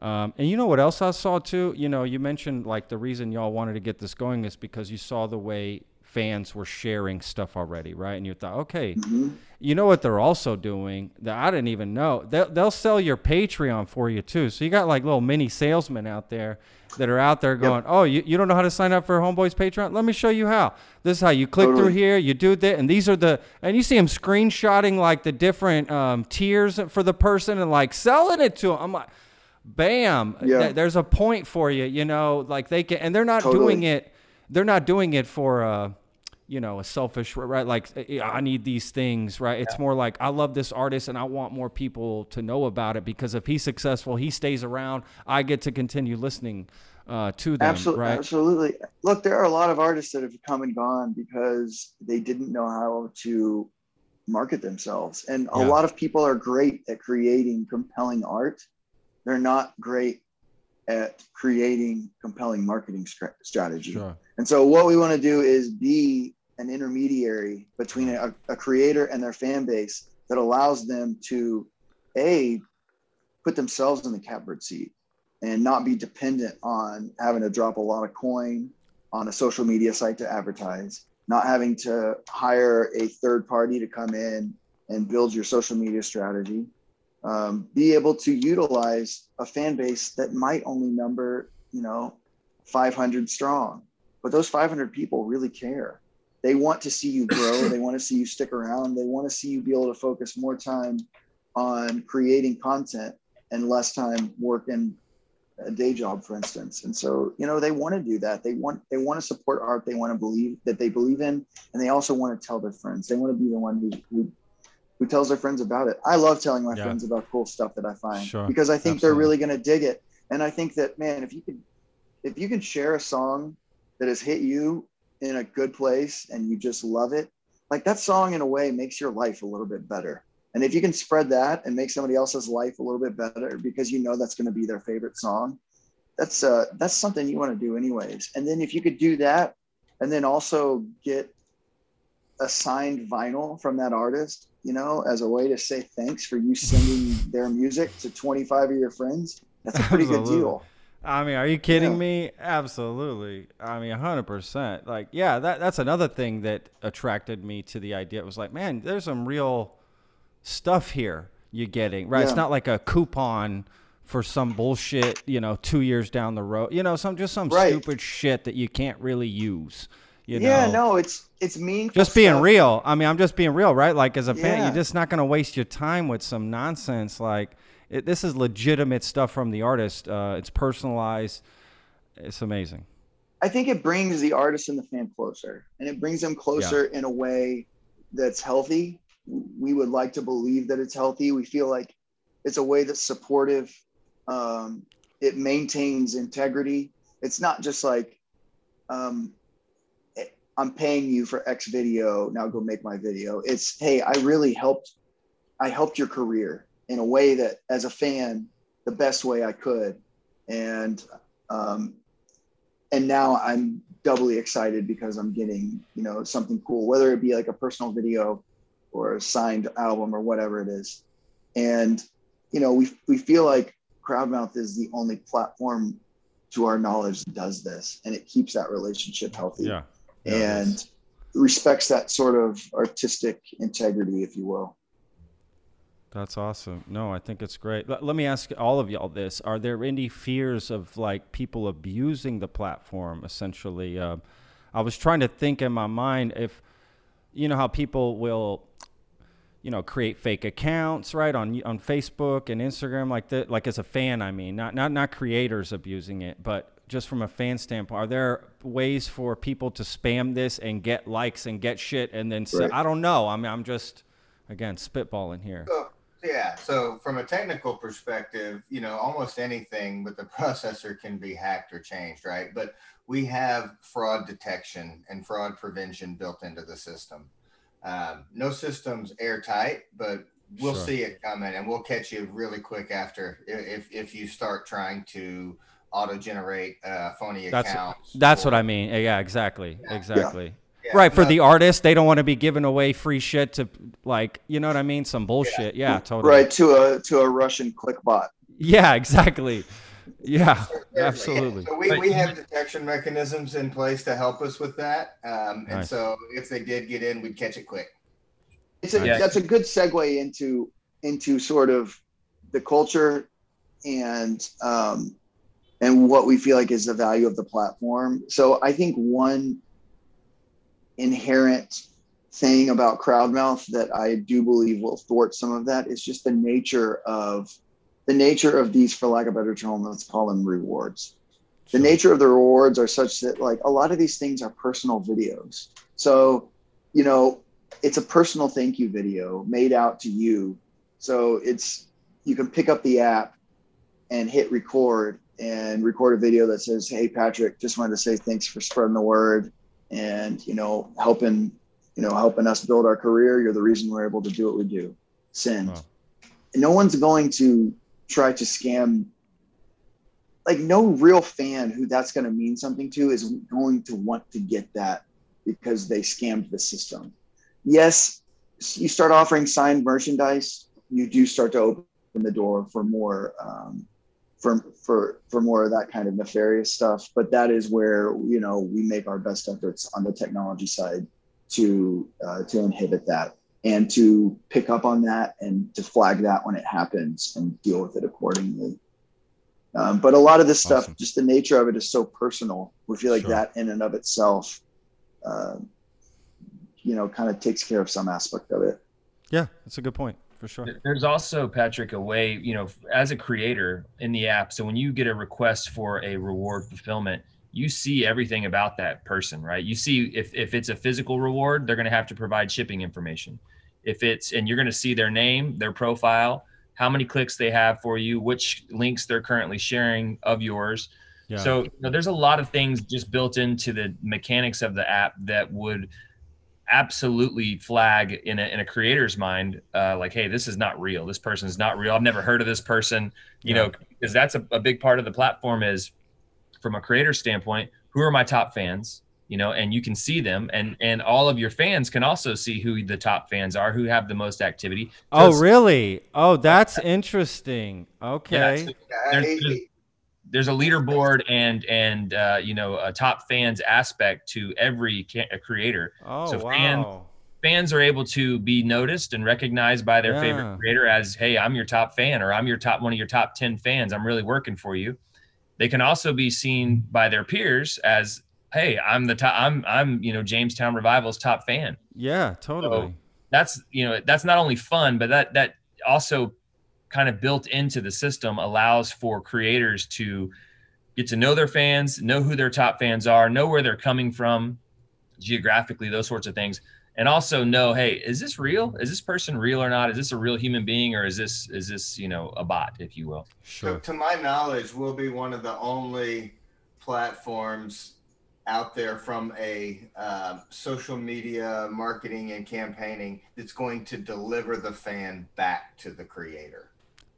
Um, and you know what else I saw too? You know, you mentioned like the reason y'all wanted to get this going is because you saw the way fans were sharing stuff already, right? And you thought, okay, Mhm. you know what they're also doing that I didn't even know. They'll, they'll sell your Patreon for you too. So you got like little mini salesmen out there that are out there going, oh, you, you don't know how to sign up for Homeboys Patreon? Let me show you how. This is how you click through here, you do that, and these are the, and you see them screenshotting like the different um, tiers for the person and like selling it to them. I'm like, bam, Yeah. th- there's a point for you, you know, like they can, and they're not Totally. doing it, they're not doing it for, uh, you know, a selfish, right? Like, eh, I need these things, right? It's more like, I love this artist and I want more people to know about it because if he's successful, he stays around. I get to continue listening uh, to them, Absolutely, right? absolutely. Look, there are a lot of artists that have come and gone because they didn't know how to market themselves. And a Yeah. lot of people are great at creating compelling art. They're not great at creating compelling marketing stra- strategy. Sure. And so, what we want to do is be an intermediary between a, a creator and their fan base that allows them to, A, put themselves in the catbird seat and not be dependent on having to drop a lot of coin on a social media site to advertise, not having to hire a third party to come in and build your social media strategy. Um, be able to utilize a fan base that might only number, you know, 500 strong, but those 500 people really care. They want to see you grow. they want to see you stick around. They want to see you be able to focus more time on creating content and less time working a day job, for instance. And so, you know, they want to do that. They want they want to support art. They want to believe that they believe in, and they also want to tell their friends. They want to be the one who who, who tells their friends about it. I love telling my Yeah. friends about cool stuff that I find Sure. because I think Absolutely. they're really going to dig it. And I think that man, if you could if you can share a song that has hit you in a good place and you just love it, like that song in a way makes your life a little bit better. And if you can spread that and make somebody else's life a little bit better because you know that's going to be their favorite song, that's uh that's something you want to do anyways and then if you could do that and then also get a signed vinyl from that artist you know as a way to say thanks for you sending their music to 25 of your friends that's a pretty Absolutely. good deal I mean, are you kidding Yeah. me? Absolutely. I mean, 100%. Like, yeah, that that's another thing that attracted me to the idea. It was like, man, there's some real stuff here you're getting, right? It's not like a coupon for some bullshit, you know, 2 years down the road. You know, some just some Right. stupid shit that you can't really use, you yeah know. no it's it's meaningful just being stuff. real. I mean, I'm just being real, right? Like as a fan, you're just not going to waste your time with some nonsense. Like it, this is legitimate stuff from the artist. Uh, it's personalized. It's amazing. I think it brings the artist and the fan closer, and it brings them closer in a way that's healthy. We would like to believe that it's healthy. We feel like it's a way that's supportive. Um, it maintains integrity. It's not just like um, eh, I'm paying you for X video. Now go make my video. It's hey, I really helped. I helped your career in a way that, as a fan, the best way I could, and um, and now I'm doubly excited because I'm getting, you know, something cool, whether it be like a personal video or a signed album or whatever it is. And, you know, we, we feel like Crowdmouth is the only platform to our knowledge that does this and it keeps that relationship healthy Yeah. and respects that sort of artistic integrity, if you will. That's awesome. No, I think it's great. Let, let me ask all of y'all this: Are there any fears of like people abusing the platform? Essentially, uh, I was trying to think in my mind if you know how people will, you know, create fake accounts, right on on Facebook and Instagram, like that. Like as a fan, I mean, not not not creators abusing it, but just from a fan standpoint, are there ways for people to spam this and get likes and get shit and then say, Right. I don't know. I mean, I'm just again spitballing here. So, yeah. So from a technical perspective, you know, almost anything with the processor can be hacked or changed, right? But we have fraud detection and fraud prevention built into the system. Um, no system's airtight, but we'll Sure. see it coming, and we'll catch you really quick after if if you start trying to auto generate uh, phony That's- accounts. That's what I mean. Yeah, exactly. Exactly. yeah, Right. For no, the artist, they don't want to be giving away free shit to like, you know what I mean? Some bullshit. Yeah, totally. Right. To a, to a Russian click bot. Yeah, exactly. Yeah, Certainly, yeah. absolutely. So we, But- we have detection mechanisms in place to help us with that. Um, and Nice. so if they did get in, we'd catch it quick. It's a, Yeah. that's a good segue into into sort of the culture and um, and what we feel like is the value of the platform. So I think one inherent thing about Crowdmouth that I do believe will thwart some of that is just the nature of the nature of these, for lack of a better term, let's call them rewards. The nature of the rewards are such that like a lot of these things are personal videos. So, you know, it's a personal thank you video made out to you. So it's you can pick up the app and hit record and record a video that says, "Hey Patrick, just wanted to say thanks for spreading the word and you know helping you know helping us build our career. You're the reason we're able to do what we do." Send. Wow. No one's going to try to scam. Like no real fan who that's going to mean something to is going to want to get that because they scammed the system. Yes, you start offering signed merchandise, you do start to open the door for more um, for for for more of that kind of nefarious stuff. But that is where you know we make our best efforts on the technology side to uh, to inhibit that and to pick up on that and to flag that when it happens and deal with it accordingly. Um, but a lot of this stuff, Awesome. just the nature of it is so personal. We feel like Sure. that in and of itself, uh, you know, kind of takes care of some aspect of it. Yeah, that's a good point for sure. There's also Patrick a way, you know, as a creator in the app. So when you get a request for a reward fulfillment, you see everything about that person, right? You see if if it's a physical reward, they're going to have to provide shipping information. If it's and you're going to see their name, their profile, how many clicks they have for you, which links they're currently sharing of yours. Yeah. So you know, there's a lot of things just built into the mechanics of the app that would absolutely flag in a, in a creator's mind, uh, like, hey, this is not real. This person's not real. I've never heard of this person, you Yeah. know, because that's a, a big part of the platform is from a creator standpoint, who are my top fans? You know, and you can see them, and and all of your fans can also see who the top fans are, who have the most activity. Oh, really? Oh, that's interesting. Okay. Yeah, so there's, there's, there's, a leaderboard and and uh, you know a top fans aspect to every ca- creator. Oh, so wow. fans fans are able to be noticed and recognized by their Yeah. favorite creator as, hey, I'm your top fan, or I'm your top one of your top 10 fans. I'm really working for you. They can also be seen by their peers as, hey, I'm the top, I'm I'm, you know, Jamestown Revival's top fan. Yeah, totally. That's you know, that's not only fun, but that that also kind of built into the system allows for creators to get to know their fans, know who their top fans are, know where they're coming from geographically, those sorts of things. And also know, hey, is this real? Is this person real or not? Is this a real human being or is this is this, you know, a bot, if you will? Sure. To, to my knowledge, we'll be one of the only platforms out there from a uh, social media marketing and campaigning that's going to deliver the fan back to the creator.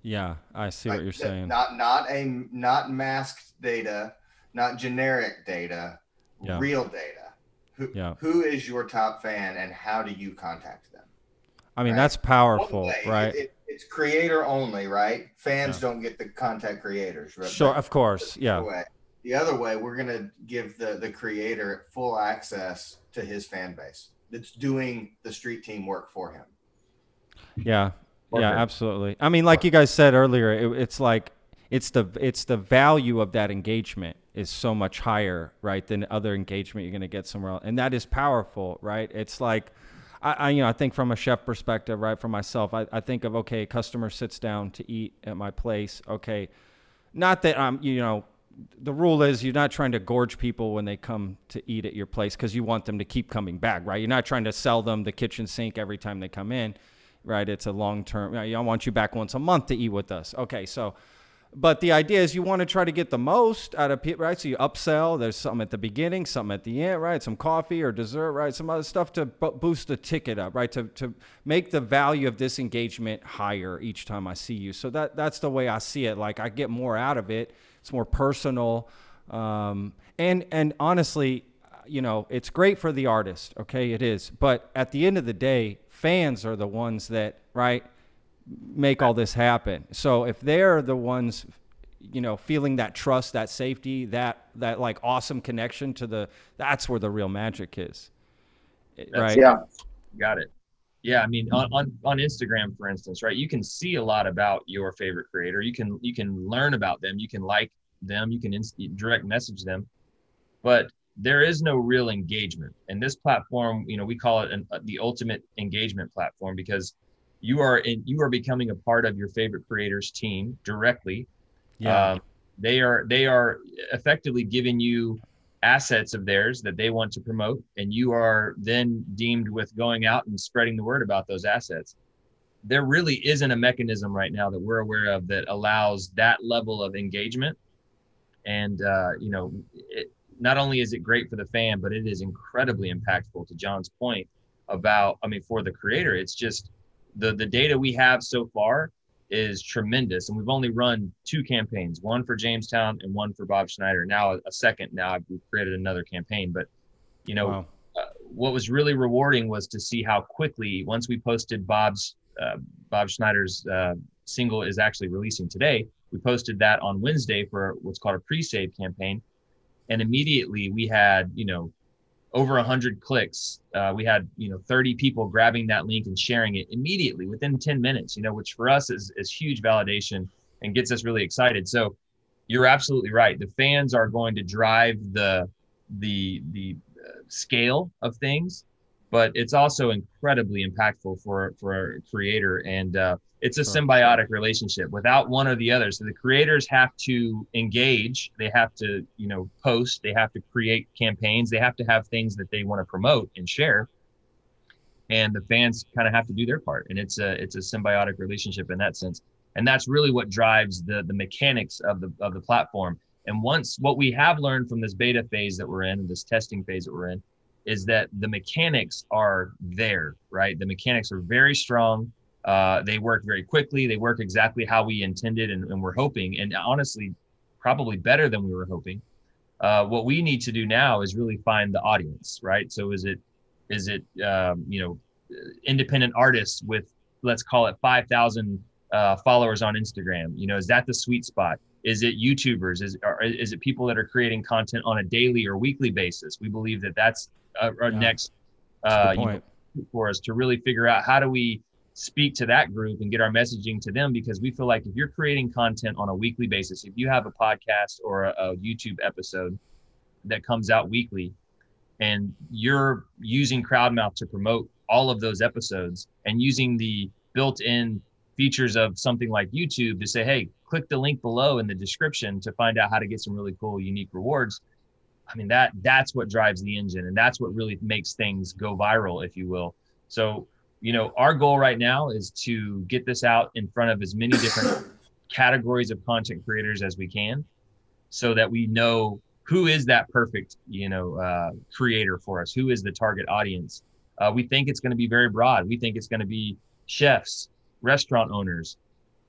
Yeah, I see what you're saying. Not not a not masked data, not generic data, Yeah. real data. Who, Yeah. who is your top fan and how do you contact them? I mean, right. that's powerful, way, right? it- it's creator only, right? Fans don't get the contact creators, right? Sure, of course. the Yeah. way- The other way, we're gonna give the the creator full access to his fan base that's doing the street team work for him. Yeah. Yeah, absolutely. I mean, like you guys said earlier, it, it's like it's the it's the value of that engagement is so much higher, right, than other engagement you're going to get somewhere else, and that is powerful, right? It's like, I, I you know I think from a chef perspective, right, for myself, I, I think of okay, a customer sits down to eat at my place, okay, not that I'm you know. The rule is you're not trying to gorge people when they come to eat at your place because you want them to keep coming back, right? You're not trying to sell them the kitchen sink every time they come in right? It's a long term. I want you back once a month to eat with us. Okay, so, but the idea is you want to try to get the most out of people, right? So you upsell. There's something at the beginning, something at the end, right? Some coffee or dessert, right? Some other stuff to bo- boost the ticket up, right? To to make the value of this engagement higher each time I see you. So that that's the way I see it. Like I get more out of it. It's more personal, um, and and honestly, you know, it's great for the artist. Okay, it is. But at the end of the day, fans are the ones that right make all this happen. So if they're the ones, you know, feeling that trust, that safety, that that like awesome connection to the, that's where the real magic is. Right. Yeah. Got it. Yeah, I mean, on, on on Instagram, for instance, right? You can see a lot about your favorite creator. You can you can learn about them. You can like them. You can inst- direct message them, but there is no real engagement. And this platform, you know, we call it an, uh, the ultimate engagement platform because you are in you are becoming a part of your favorite creator's team directly. Yeah. Um, they are they are effectively giving you assets of theirs that they want to promote, and you are then deemed with going out and spreading the word about those assets. There really isn't a mechanism right now that we're aware of that allows that level of engagement. And uh, you know, it, not only is it great for the fan, but it is incredibly impactful. To John's point about, I mean, for the creator, it's just the the data we have so far is tremendous. And we've only run two campaigns, one for Jamestown and one for Bob Schneider. Now a second. Now we've created another campaign. But you know, Wow. uh, what was really rewarding was to see how quickly once we posted Bob's uh, Bob Schneider's uh, single is actually releasing today. We posted that on Wednesday for what's called a pre-save campaign, and immediately we had you know over 100 clicks. Uh, we had you know 30 people grabbing that link and sharing it immediately within 10 minutes you know which for us is, is huge validation and gets us really excited. So you're absolutely right. The fans are going to drive the the the uh, scale of things but it's also incredibly impactful for for a creator and uh, it's a symbiotic relationship. Without one or the other so the creators have to engage they have to you know post they have to create campaigns they have to have things that they want to promote and share and the fans kind of have to do their part and it's a it's a symbiotic relationship in that sense and that's really what drives the the mechanics of the of the platform and once what we have learned from this beta phase that we're in this testing phase that we're in is that the mechanics are there right the mechanics are very strong uh, they work very quickly they work exactly how we intended and, and we're hoping and honestly probably better than we were hoping uh, what we need to do now is really find the audience, right? So is it is it um, you know independent artists with let's call it 5,000 uh, followers on Instagram? You know, is that the sweet spot? Is it YouTubers? Is or is it people that are creating content on a daily or weekly basis? We believe that that's our, our Yeah. next uh, you know, point. for us to really figure out how do we speak to that group and get our messaging to them because we feel like if you're creating content on a weekly basis if you have a podcast or a, a youtube episode that comes out weekly and you're using crowdmouth to promote all of those episodes and using the built-in features of something like youtube to say hey click the link below in the description to find out how to get some really cool unique rewards I mean that that's what drives the engine and that's what really makes things go viral if you will. So, you know, our goal right now is to get this out in front of as many different categories of content creators as we can so that we know who is that perfect, you know, uh, creator for us, who is the target audience. Uh, we think it's going to be very broad. We think it's going to be chefs, restaurant owners,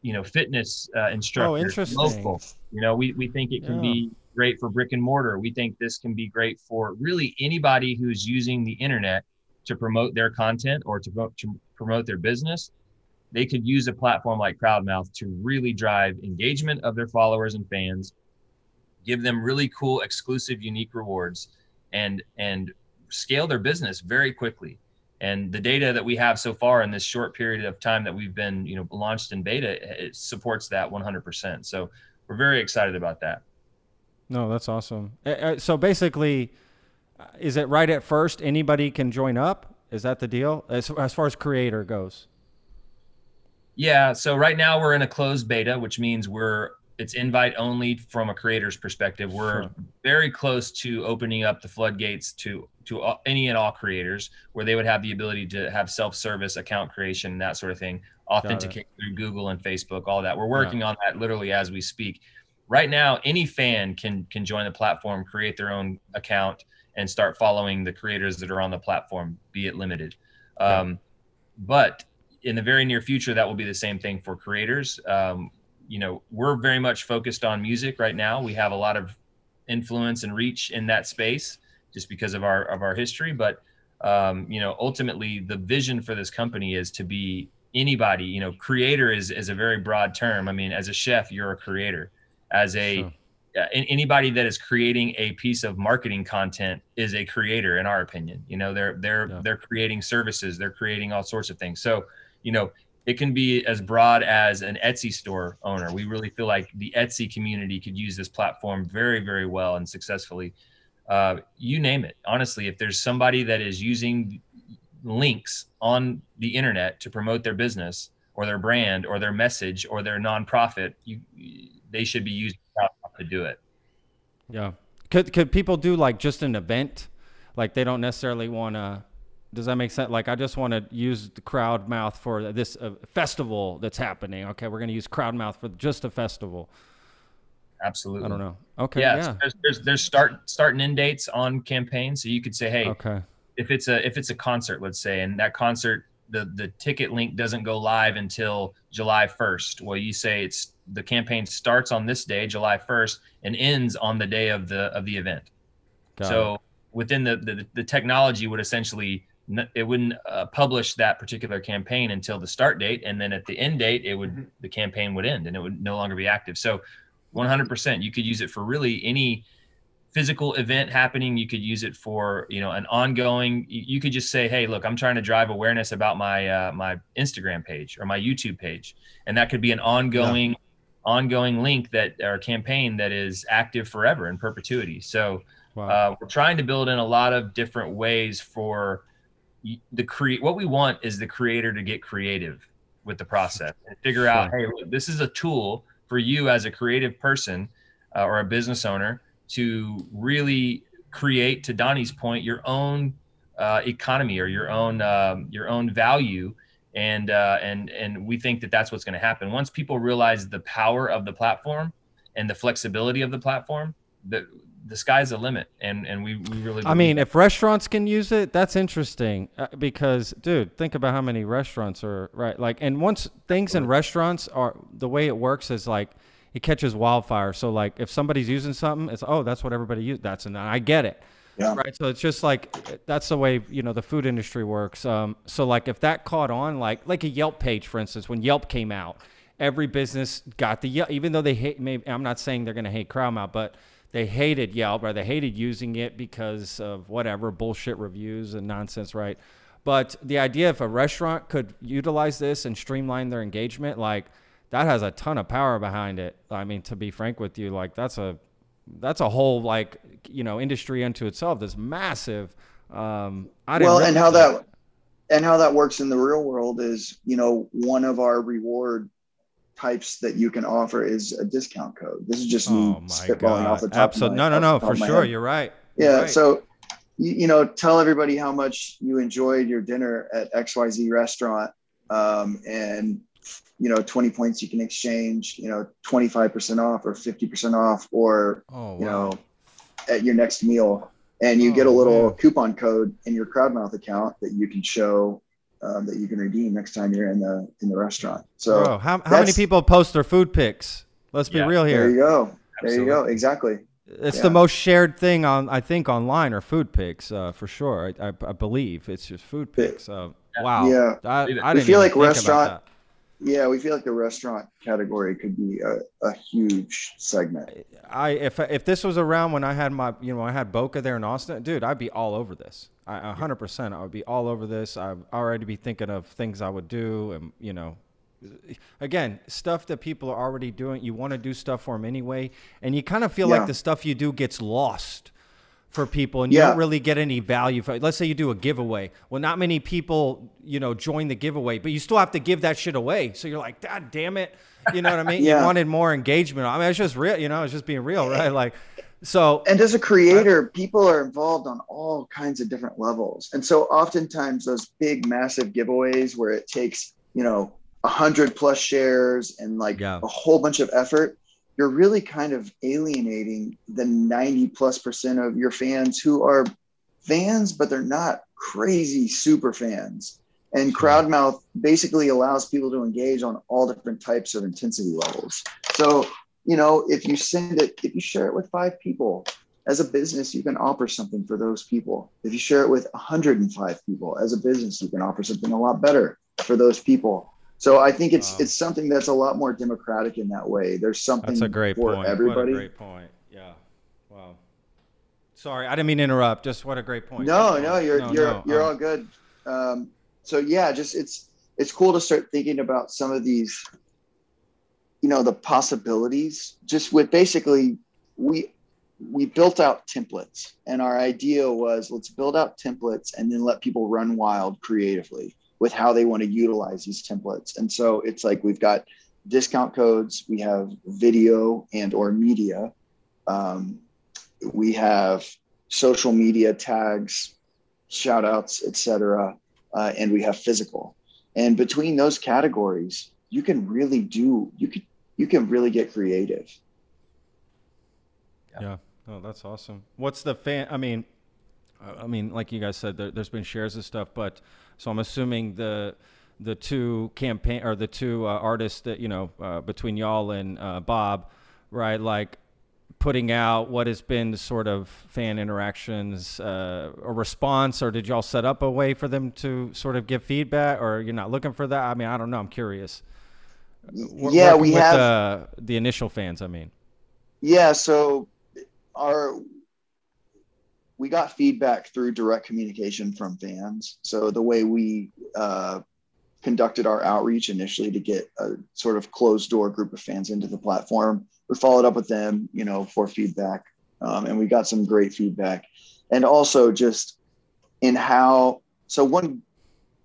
you know, fitness uh, instructors, Oh, interesting. local. You know, we, we think it can Yeah. be great for brick and mortar. We think this can be great for really anybody who's using the internet to promote their content or to, pro- to promote their business. They could use a platform like Crowdmouth to really drive engagement of their followers and fans, give them really cool, exclusive, unique rewards, and and scale their business very quickly. And the data that we have so far in this short period of time that we've been, you know, launched in beta, it supports that 100%. So we're very excited about that. No, that's awesome. So basically, uh, is it right at first anybody can join up? Is that the deal as, as far as creator goes? Yeah. So right now we're in a closed beta, which means we're it's invite only from a creator's perspective. We're Sure. very close to opening up the floodgates to to all, any and all creators, where they would have the ability to have self service account creation, that sort of thing, authenticate through Google and Facebook, all that. We're working on that literally as we speak. Right now, any fan can can join the platform, create their own account, and start following the creators that are on the platform, be it limited. Um, but in the very near future, that will be the same thing for creators. Um, you know, we're very much focused on music right now. We have a lot of influence and reach in that space just because of our of our history. But um, you know, ultimately, the vision for this company is to be anybody. You know, creator is is a very broad term. I mean, as a chef, you're a creator. As a Sure. uh, anybody that is creating a piece of marketing content is a creator in our opinion you know they're they're Yeah. they're creating services they're creating all sorts of things so you know it can be as broad as an etsy store owner we really feel like the etsy community could use this platform very very well and successfully uh, you name it honestly if there's somebody that is using links on the internet to promote their business or their brand or their message or their nonprofit you they should be using to do it Yeah. Could could people do like just an event? Like they don't necessarily want to. Does that make sense? Like I just want to use the crowd mouth for this uh, festival that's happening. Okay, we're gonna use crowd mouth for just a festival. absolutely I don't know. Okay. yeah, Yeah. so there's, there's there's start start and end dates on campaigns so you could say hey Okay. if it's a if it's a concert let's say and that concert the the ticket link doesn't go live until july 1st well you say it's the campaign starts on this day july 1st and ends on the day of the of the event Got so it. within the, the the technology would essentially it wouldn't uh, publish that particular campaign until the start date and then at the end date it would the campaign would end and it would no longer be active. So 100% you could use it for really any physical event happening. You could use it for you know an ongoing you could just say hey look i'm trying to drive awareness about my uh, my instagram page or my youtube page and that could be an ongoing ongoing link that or campaign that is active forever in perpetuity. So Wow. uh, we're trying to build in a lot of different ways for the create. What we want is the creator to get creative with the process and figure out, hey, look, this is a tool for you as a creative person uh, or a business owner to really create, to Donnie's point, your own uh, economy or your own um, your own value. And uh, and and we think that that's what's going to happen once people realize the power of the platform and the flexibility of the platform. The the sky's the limit, and and we, we really. I mean, if restaurants can use it, that's interesting uh, because, dude, think about how many restaurants are right. Like, and once things in restaurants are the way it works is like, it catches wildfire. So like if somebody's using something, it's oh that's what everybody use. That's and I get it. Yeah. Right. So it's just like that's the way you know the food industry works. Um, so like if that caught on, like like a Yelp page, for instance, when Yelp came out, every business got the Yelp, even though they hate. Maybe I'm not saying they're going to hate Crowdmouth, but they hated Yelp or they hated using it because of whatever bullshit reviews and nonsense, right? But the idea if a restaurant could utilize this and streamline their engagement, like that has a ton of power behind it. I mean, to be frank with you, like that's a that's a whole like you know industry unto itself. That's massive. Um, I well, and how that. that and how that works in the real world is, you know, one of our reward types that you can offer is a discount code. This is just oh spitballing God. off the top. Absolutely, no, no, no, for sure. You're right. You're yeah. Right. So you, you, know, tell everybody how much you enjoyed your dinner at XYZ restaurant. Um, and, you know, 20 points you can exchange, you know, 25% off or 50% off, or, oh, wow. you know, at your next meal. And you oh, get a little man. coupon code in your Crowdmouth account that you can show um, that you can redeem next time you're in the in the restaurant. So, Bro, how, how many people post their food pics? Let's be yeah, real here. There you go. There you go. Exactly. It's yeah. the most shared thing on I think online are food pics uh, for sure. I, I, I, believe it's just food pics. Uh, wow. Yeah. I, I we feel like restaurant. Yeah, we feel like the restaurant category could be a, a huge segment. I if if this was around when I had my you know I had Boca there in Austin, dude, I'd be all over this. I hundred percent, I would be all over this. I'd already be thinking of things I would do, and you know, again, stuff that people are already doing. You want to do stuff for them anyway, and you kind of feel yeah. like the stuff you do gets lost for people and you yeah. don't really get any value for it. Let's say you do a giveaway. Well, not many people, you know, join the giveaway, but you still have to give that shit away. So you're like, God damn it. You know what I mean? yeah. You wanted more engagement. I mean, it's just real, you know, it's just being real, right? Like, so. And as a creator, people are involved on all kinds of different levels. And so oftentimes those big, massive giveaways where it takes, you know, a hundred plus shares and like yeah. a whole bunch of effort you're really kind of alienating the 90 plus percent of your fans who are fans, but they're not crazy super fans. And Crowdmouth basically allows people to engage on all different types of intensity levels. So, you know, if you send it, if you share it with five people as a business, you can offer something for those people. If you share it with 105 people as a business, you can offer something a lot better for those people. So I think it's wow. it's something that's a lot more democratic in that way. There's something that's a great for point. everybody. What a great point. Yeah. Wow. Sorry, I didn't mean to interrupt. Just what a great point. No, no, you're no, you're no. you're um, all good. Um, so yeah, just it's it's cool to start thinking about some of these, you know, the possibilities. Just with basically we we built out templates, and our idea was let's build out templates and then let people run wild creatively with how they want to utilize these templates. And so it's like we've got discount codes, we have video and or media, um, we have social media tags, shout outs, etc., uh, and we have physical. And between those categories, you can really do you can you can really get creative. Yeah. yeah. Oh, that's awesome. What's the fan? I mean, I mean, like you guys said, there, has been shares of stuff, but so I'm assuming the the two campaign or the two uh, artists that you know uh, between y'all and uh, Bob, right? Like putting out what has been the sort of fan interactions, uh, a response, or did y'all set up a way for them to sort of give feedback, or you're not looking for that? I mean, I don't know. I'm curious. yeah, we with, have uh, the initial fans. I mean, yeah. So our we got feedback through direct communication from fans. So the way we uh, conducted our outreach initially to get a sort of closed door group of fans into the platform, we followed up with them, you know, for feedback, um, and we got some great feedback. And also just in how. So one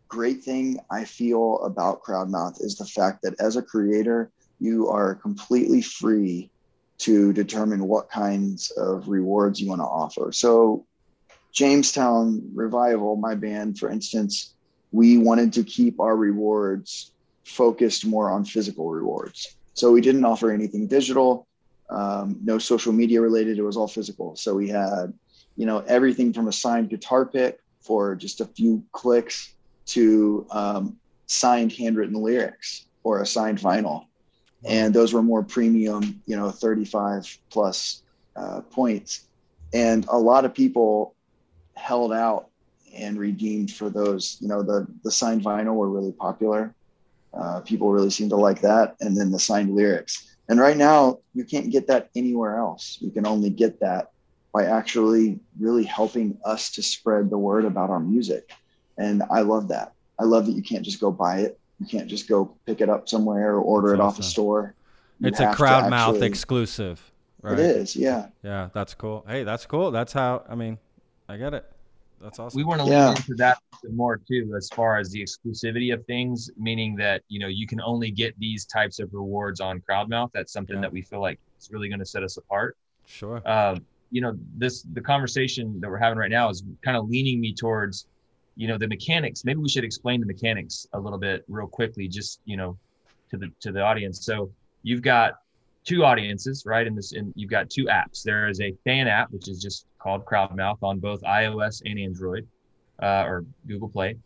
great thing I feel about Crowdmouth is the fact that as a creator, you are completely free to determine what kinds of rewards you want to offer. So, Jamestown Revival, my band, for instance, we wanted to keep our rewards focused more on physical rewards. So, we didn't offer anything digital, um, no social media related. It was all physical. So, we had, you know, everything from a signed guitar pick for just a few clicks to um, signed handwritten lyrics or a signed vinyl and those were more premium, you know, 35 plus uh, points. And a lot of people held out and redeemed for those. You know, the the signed vinyl were really popular. Uh, people really seem to like that, and then the signed lyrics. And right now, you can't get that anywhere else. You can only get that by actually really helping us to spread the word about our music. And I love that. I love that you can't just go buy it. You can't just go pick it up somewhere or order That's it awesome. off a store. You It's a have to crowd mouth actually- exclusive. Right? It is, yeah. Yeah, that's cool. Hey, that's cool. That's how. I mean, I get it. That's awesome. we want to Yeah. lean into that more too as far as the exclusivity of things meaning that you know you can only get these types of rewards on crowdmouth that's something Yeah. that we feel like is really going to set us apart sure. um, you know this the conversation that we're having right now is kind of leaning me towards you know the mechanics maybe we should explain the mechanics a little bit real quickly just you know to the to the audience. So you've got two audiences right in this and you've got two apps. There is a fan app which is just called crowdmouth on both ios and android uh, or google play.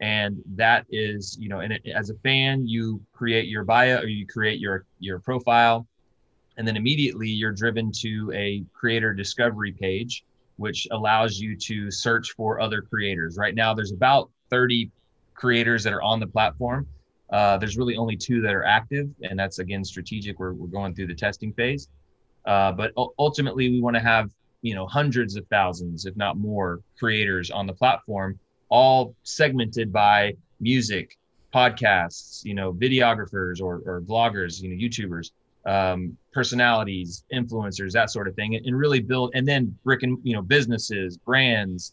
And that is you know and it, as a fan you create your bio or you create your your profile and then immediately you're driven to a creator discovery page which allows you to search for other creators. Right now there's about 30 creators that are on the platform. Uh, there's really only two that are active and that's again strategic. We're, we're going through the testing phase. Uh, but ultimately we want to have you know hundreds of thousands if not more creators on the platform all segmented by music podcasts you know videographers or, or vloggers you know youtubers. Um, personalities influencers that sort of thing and, and really build and then brick and you know businesses brands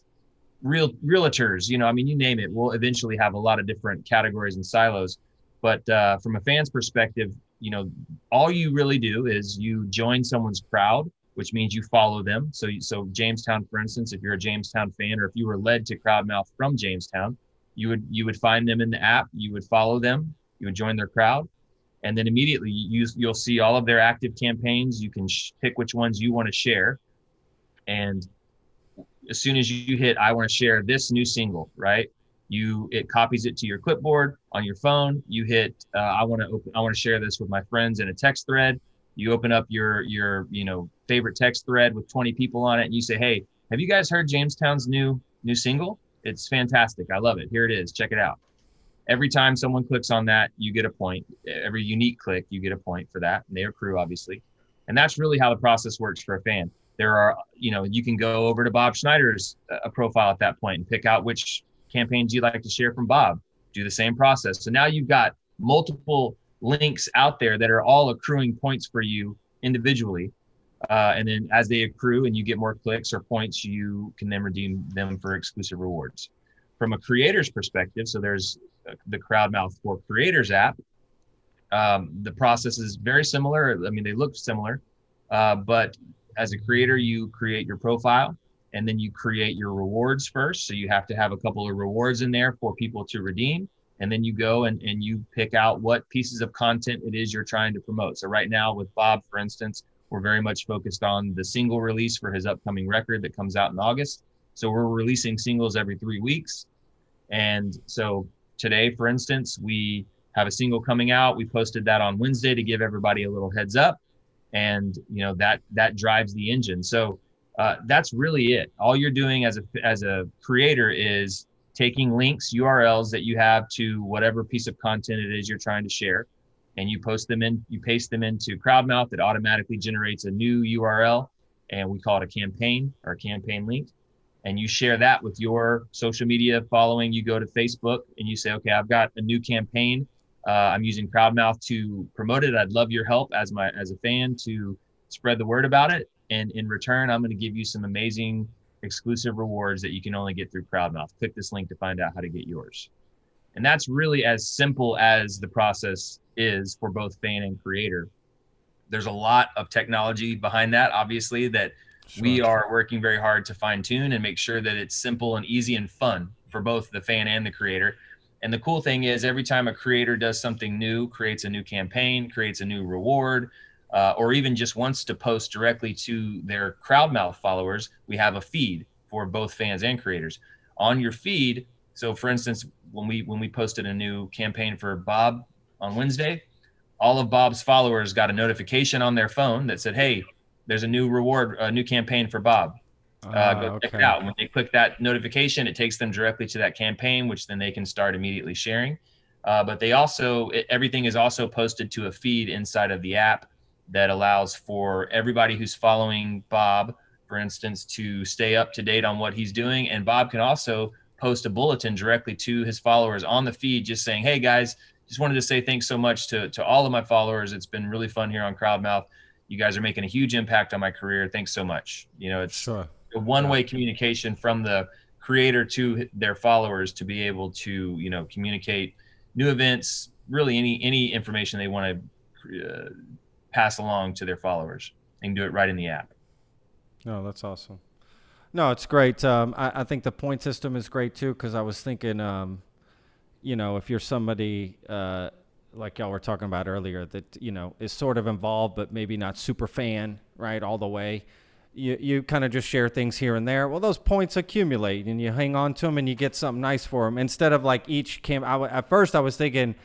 real realtors you know i mean you name it. We'll eventually have a lot of different categories and silos. But uh, from a fan's perspective you know all you really do is you join someone's crowd which means you follow them. So so jamestown for instance if you're a jamestown fan or if you were led to crowdmouth from jamestown you would you would find them in the app you would follow them you would join their crowd and then immediately you you'll see all of their active campaigns. You can sh- pick which ones you want to share. And as soon as you hit i want to share this new single right? You it copies it to your clipboard on your phone. You hit uh, i want to open i want to share this with my friends in a text thread. You open up your your you know favorite text thread with 20 people on it and you say hey have you guys heard jamestown's new new single? It's fantastic. I love it. Here it is. Check it out every time someone clicks on that you get a point. Every unique click you get a point for that and they accrue obviously. And that's really how the process works for a fan. There are you know you can go over to bob schneider's uh, profile at that point and pick out which campaigns you'd like to share from bob. Do the same process. So now you've got multiple links out there that are all accruing points for you individually uh, and then as they accrue and you get more clicks or points you can then redeem them for exclusive rewards. From a creator's perspective so there's the crowdmouth for creators app. Um, the process is very similar. I mean they look similar uh, but as a creator you create your profile and then you create your rewards first. So you have to have a couple of rewards in there for people to redeem. And then you go and, and you pick out what pieces of content it is you're trying to promote. So right now with bob for instance we're very much focused on the single release for his upcoming record that comes out in august. So we're releasing singles every three weeks. And so today for instance we have a single coming out. We posted that on wednesday to give everybody a little heads up. And you know that that drives the engine. So uh, that's really it. All you're doing as a as a creator is taking links urls that you have to whatever piece of content it is you're trying to share. And you post them in you paste them into crowdmouth. It automatically generates a new url and we call it a campaign or a campaign link and you share that with your social media following you go to facebook and you say okay i've got a new campaign. Uh, i'm using crowdmouth to promote it. I'd love your help as my as a fan to spread the word about it. And in return i'm going to give you some amazing exclusive rewards that you can only get through crowdmouth. Click this link to find out how to get yours. And that's really as simple as the process is for both fan and creator. There's a lot of technology behind that obviously that we are working very hard to fine tune and make sure that it's simple and easy and fun for both the fan and the creator. And the cool thing is, every time a creator does something new, creates a new campaign, creates a new reward, uh, or even just wants to post directly to their crowdmouth followers, we have a feed for both fans and creators. On your feed, so for instance, when we when we posted a new campaign for Bob on Wednesday, all of Bob's followers got a notification on their phone that said, "Hey, there's a new reward, a new campaign for Bob. Uh, Ah, go check it out." When they click that notification, it takes them directly to that campaign, which then they can start immediately sharing. Uh, but they also it, everything is also posted to a feed inside of the app that allows for everybody who's following Bob, for instance, to stay up to date on what he's doing. And Bob can also post a bulletin directly to his followers on the feed, just saying, "Hey guys, just wanted to say thanks so much to to all of my followers. It's been really fun here on Crowdmouth. You guys are making a huge impact on my career. Thanks so much." You know, it's Sure. a one-way communication from the creator to their followers to be able to you know communicate new events really any any information they want to uh, pass along to their followers and do it right in the app No, that's awesome. No, it's great. Um, I, I think the point system is great too because I was thinking, um, you know, if you're somebody uh, like y'all were talking about earlier that you know is sort of involved but maybe not super fan, right, all the way. You you kind of just share things here and there. Well, those points accumulate and you hang on to them and you get something nice for them instead of like each came, I, at first, I was thinking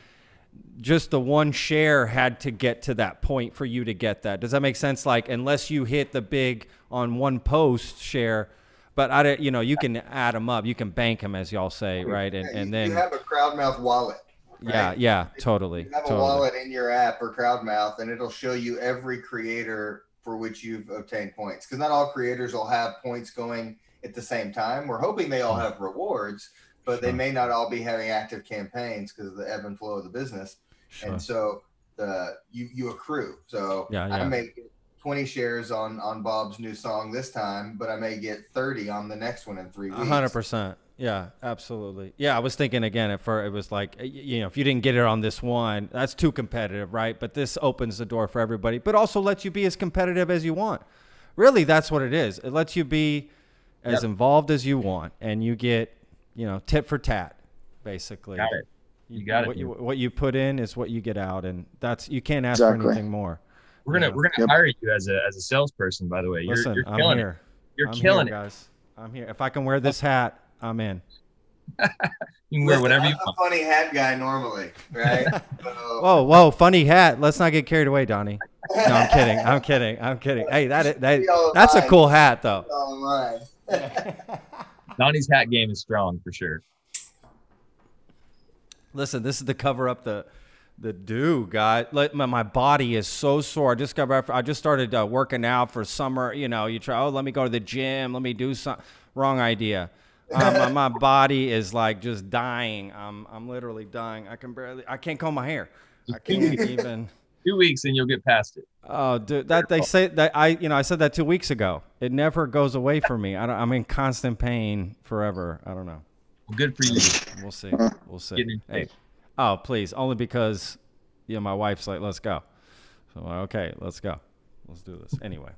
just the one share had to get to that point for you to get that. Does that make sense? Like unless you hit the big on one post share, but I you know you can add them up, you can bank them as y'all say, right? And and then you have a Crowdmouth wallet. Yeah, right? yeah, totally, You have a wallet in your app or Crowdmouth, and it'll show you every creator for which you've obtained points. Because not all creators will have points going at the same time. We're hoping they all mm. have rewards, but they may not all be having active campaigns because of the ebb and flow of the business. Sure. And so the you you accrue. So Yeah, I yeah. may get 20 shares on on Bob's new song this time, but I may get 30 on the next one in three weeks. Hundred percent. Yeah, absolutely. Yeah, I was thinking again at first, it was like, you know, if you didn't get it on this one, that's too competitive, right? But this opens the door for everybody, but also lets you be as competitive as you want. Really, that's what it is. It lets you be as Yep. involved as you want, and you get, you know, tit for tat, basically. got it You got it, What you, what you put in is what you get out, and that's you can't ask Exactly. for anything more. we're gonna Yeah. we're gonna Yep. hire you as a as a salesperson by the way you're, Listen, you're I'm killing it you're I'm killing here, it guys. I'm here. If I can wear this hat, I'm in. you can wear Listen, whatever you I'm want a funny hat guy normally, right? So, Whoa, whoa, funny hat. Let's not get carried away, Donnie. No, I'm kidding. I'm kidding. I'm kidding. Hey, that, that that's a cool hat though. all mine. donnie's hat game is strong for sure Listen, this is to cover up the the dew, guy. Like my, my body is so sore. I just got back. I just started uh, working out for summer. You know, you try. Oh, let me go to the gym. Let me do some. Wrong idea. Um, my, my body is like just dying. I'm I'm literally dying. I can barely. I can't comb my hair. I can't even. two weeks and you'll get past it Oh, dude, that they say that I, you know, I said that two weeks ago. It never goes away from me. I don't, I'm in constant pain forever. I don't know. well, good for you We'll see. We'll see. Hey, oh, please, only because, you know, my wife's like, let's go. So I'm like, okay, let's go. Let's do this anyway.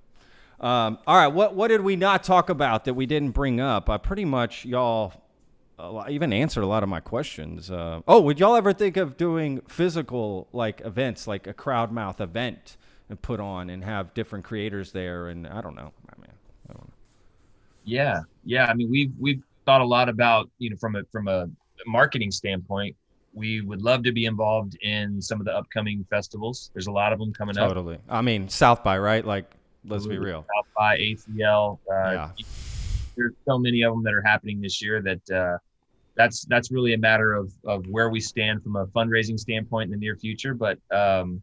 Um, all right, what what did we not talk about that we didn't bring up? I pretty much y'all lot, even answered a lot of my questions. Uh, oh, would y'all ever think of doing physical like events, like a Crowdmouth event, and put on and have different creators there? And I don't know. I mean, I don't know. Yeah, yeah. I mean, we've we've thought a lot about you know from a from a marketing standpoint. We would love to be involved in some of the upcoming festivals. There's a lot of them coming up. Totally. I mean, South by right? Like, let's be real. South by ACL. Uh, Yeah. There's so many of them that are happening this year that uh, that's that's really a matter of of where we stand from a fundraising standpoint in the near future. But um,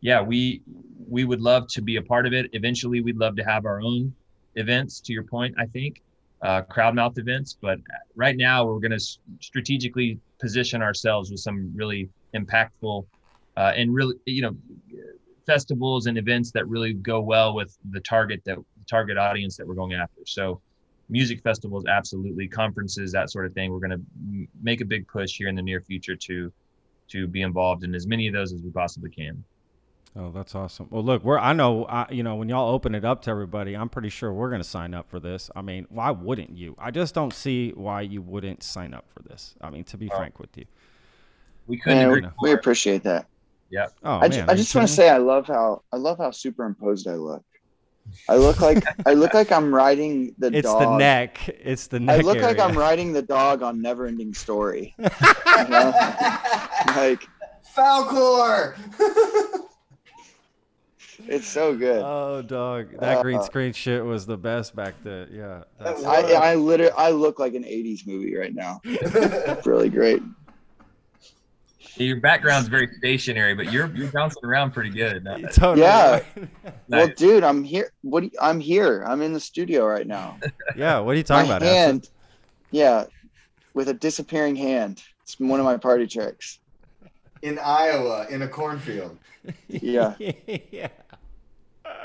yeah, we we would love to be a part of it. Eventually, we'd love to have our own events. To your point, I think uh, crowdmouth events. But right now, we're going to strategically position ourselves with some really impactful uh, and really you know festivals and events that really go well with the target that target audience that we're going after. So music festivals, absolutely conferences, that sort of thing. We're going to make a big push here in the near future to to be involved in as many of those as we possibly can. Oh, that's awesome. Well, look, we're I know I, you know when y'all open it up to everybody, I'm pretty sure we're going to sign up for this. I mean, why wouldn't you? I just don't see why you wouldn't sign up for this. I mean, to be Oh. frank with you. We couldn't Man, agree we, we appreciate that. Oh I, man, ju- I just want to say I love how I love how superimposed I look. I look like I look like I'm riding the it's dog. the neck. It's the neck. I neck. look like. I'm riding the dog on Neverending Story. You know? Like Falkor. It's so good. Oh, dog, that green Uh, screen shit was the best back then. Yeah, that's, I, I literally, I look like an '80s movie right now. really great. Your background's very stationary, but you're you're bouncing around pretty good. totally Yeah. right. Well, dude, I'm here. What? Do you, I'm here. I'm in the studio right now. yeah. What are you talking my about? Ashton? hand, yeah, with a disappearing hand. It's one of my party tricks. In Iowa, in a cornfield. Yeah, yeah.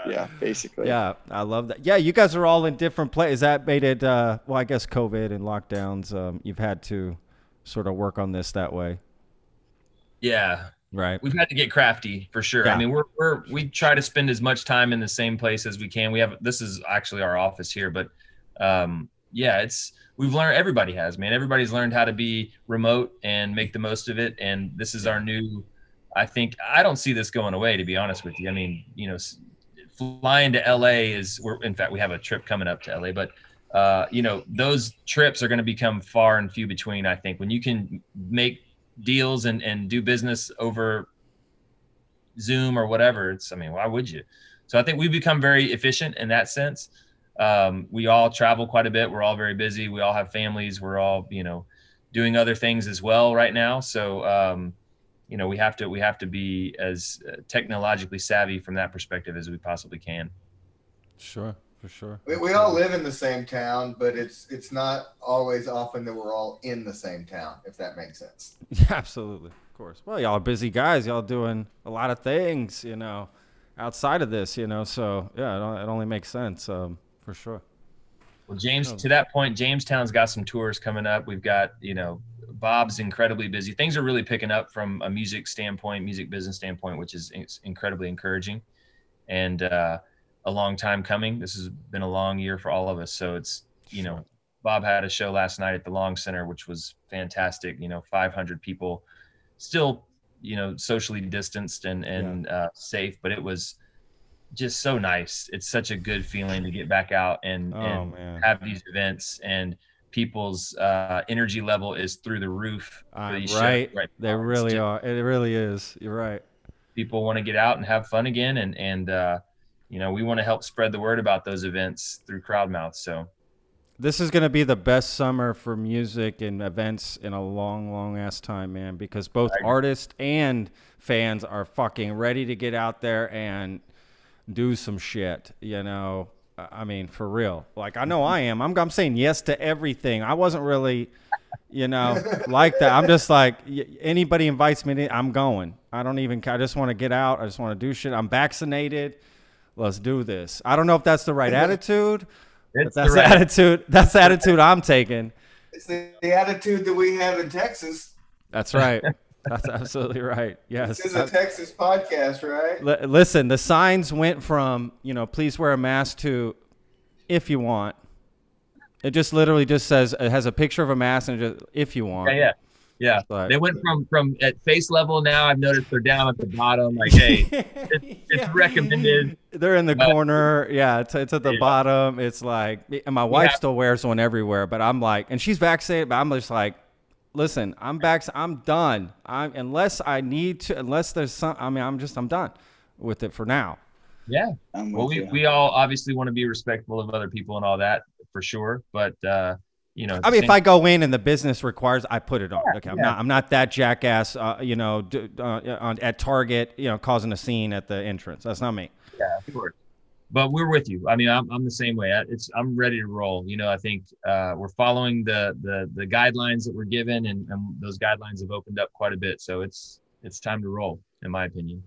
yeah, basically. Yeah, I love that. Yeah, you guys are all in different places. That made it. Uh, well, I guess COVID and lockdowns. Um, you've had to sort of work on this that way, Yeah, right? we've had to get crafty for sure. Yeah. I mean, we're we're we try to spend as much time in the same place as we can. We have this is actually our office here, but um, yeah, it's we've learned. Everybody has, man. Everybody's learned how to be remote and make the most of it. And this is our new. I think I don't see this going away. To be honest with you, I mean, you know, flying to LA is. We're in fact we have a trip coming up to LA, but uh, you know, those trips are going to become far and few between. I think when you can make deals and and do business over Zoom or whatever, it's I mean, why would you? So I think we've become very efficient in that sense. Um, we all travel quite a bit. We're all very busy. We all have families. We're all you know doing other things as well right now. So um, you know we have to we have to be as uh, technologically savvy from that perspective as we possibly can. Sure, for sure. We, we all live in the same town, but it's it's not always often that we're all in the same town, if that makes sense. Yeah, absolutely, of course. Well, y'all are busy guys. Y'all doing a lot of things, you know, outside of this, you know. So yeah, it, it only makes sense, um, for sure. Well, James, to that point, Jamestown's got some tours coming up. We've got, you know, Bob's incredibly busy. Things are really picking up from a music standpoint, music business standpoint, which is is incredibly encouraging, and uh, a long time coming. This has been a long year for all of us. So it's, you know, Bob had a show last night at the Long Center, which was fantastic. You know, 500 people, still, you know, socially distanced and and uh, safe, but it was just so nice. It's such a good feeling to get back out and, Oh and man, have these events and people's uh, energy level is through the roof. Uh, right. right they really just- are. It really is. You're right. People want to get out and have fun again, and and uh, you know we want to help spread the word about those events through Crowdmouth. So This is gonna be the best summer for music and events in a long, long ass time, man. Because both I artists and fans are fucking ready to get out there and do some shit. You know, I I mean, for real. Like I know I am. I'm. I'm saying yes to everything. I wasn't really, you know, like that. I'm just like anybody invites me, to, I'm going. I don't even. I just want to get out. I just want to do shit. I'm vaccinated. Let's do this. I don't know if that's the right attitude. But that's the the right, attitude. That's the attitude I'm taking. It's the, the attitude that we have in Texas. That's right. That's absolutely right. Yes. This is a Texas podcast, right? Li- listen, the signs went from you know please wear a mask to if you want. It just literally just says it has a picture of a mask and it just if you want. yeah, yeah, yeah. But- They went from from at face level now. I've noticed they're down at the bottom. Like, hey, it's Yeah. recommended. They're in the Uh, corner. Yeah, it's, it's at the Yeah. bottom. It's like, and my wife Yeah. still wears one everywhere, but I'm like, and she's vaccinated, but I'm just like, listen, I'm back. I'm done. I'm unless I need to, unless there's some. I mean, I'm just, I'm done with it for now. Yeah. Well, we, you. we all obviously want to be respectful of other people and all that for sure. But uh, you know, I mean, if I go in and the business requires, I put it on. Okay, I'm yeah. not, I'm not that jackass. Uh, you know, d- uh, on, at Target, you know, causing a scene at the entrance. That's not me. yeah, of course. But we're with you. I mean, I'm, I'm the same way. I- It's I'm ready to roll. You know, I think uh, we're following the, the the guidelines that we're given, and, and those guidelines have opened up quite a bit. So it's it's time to roll, in my opinion.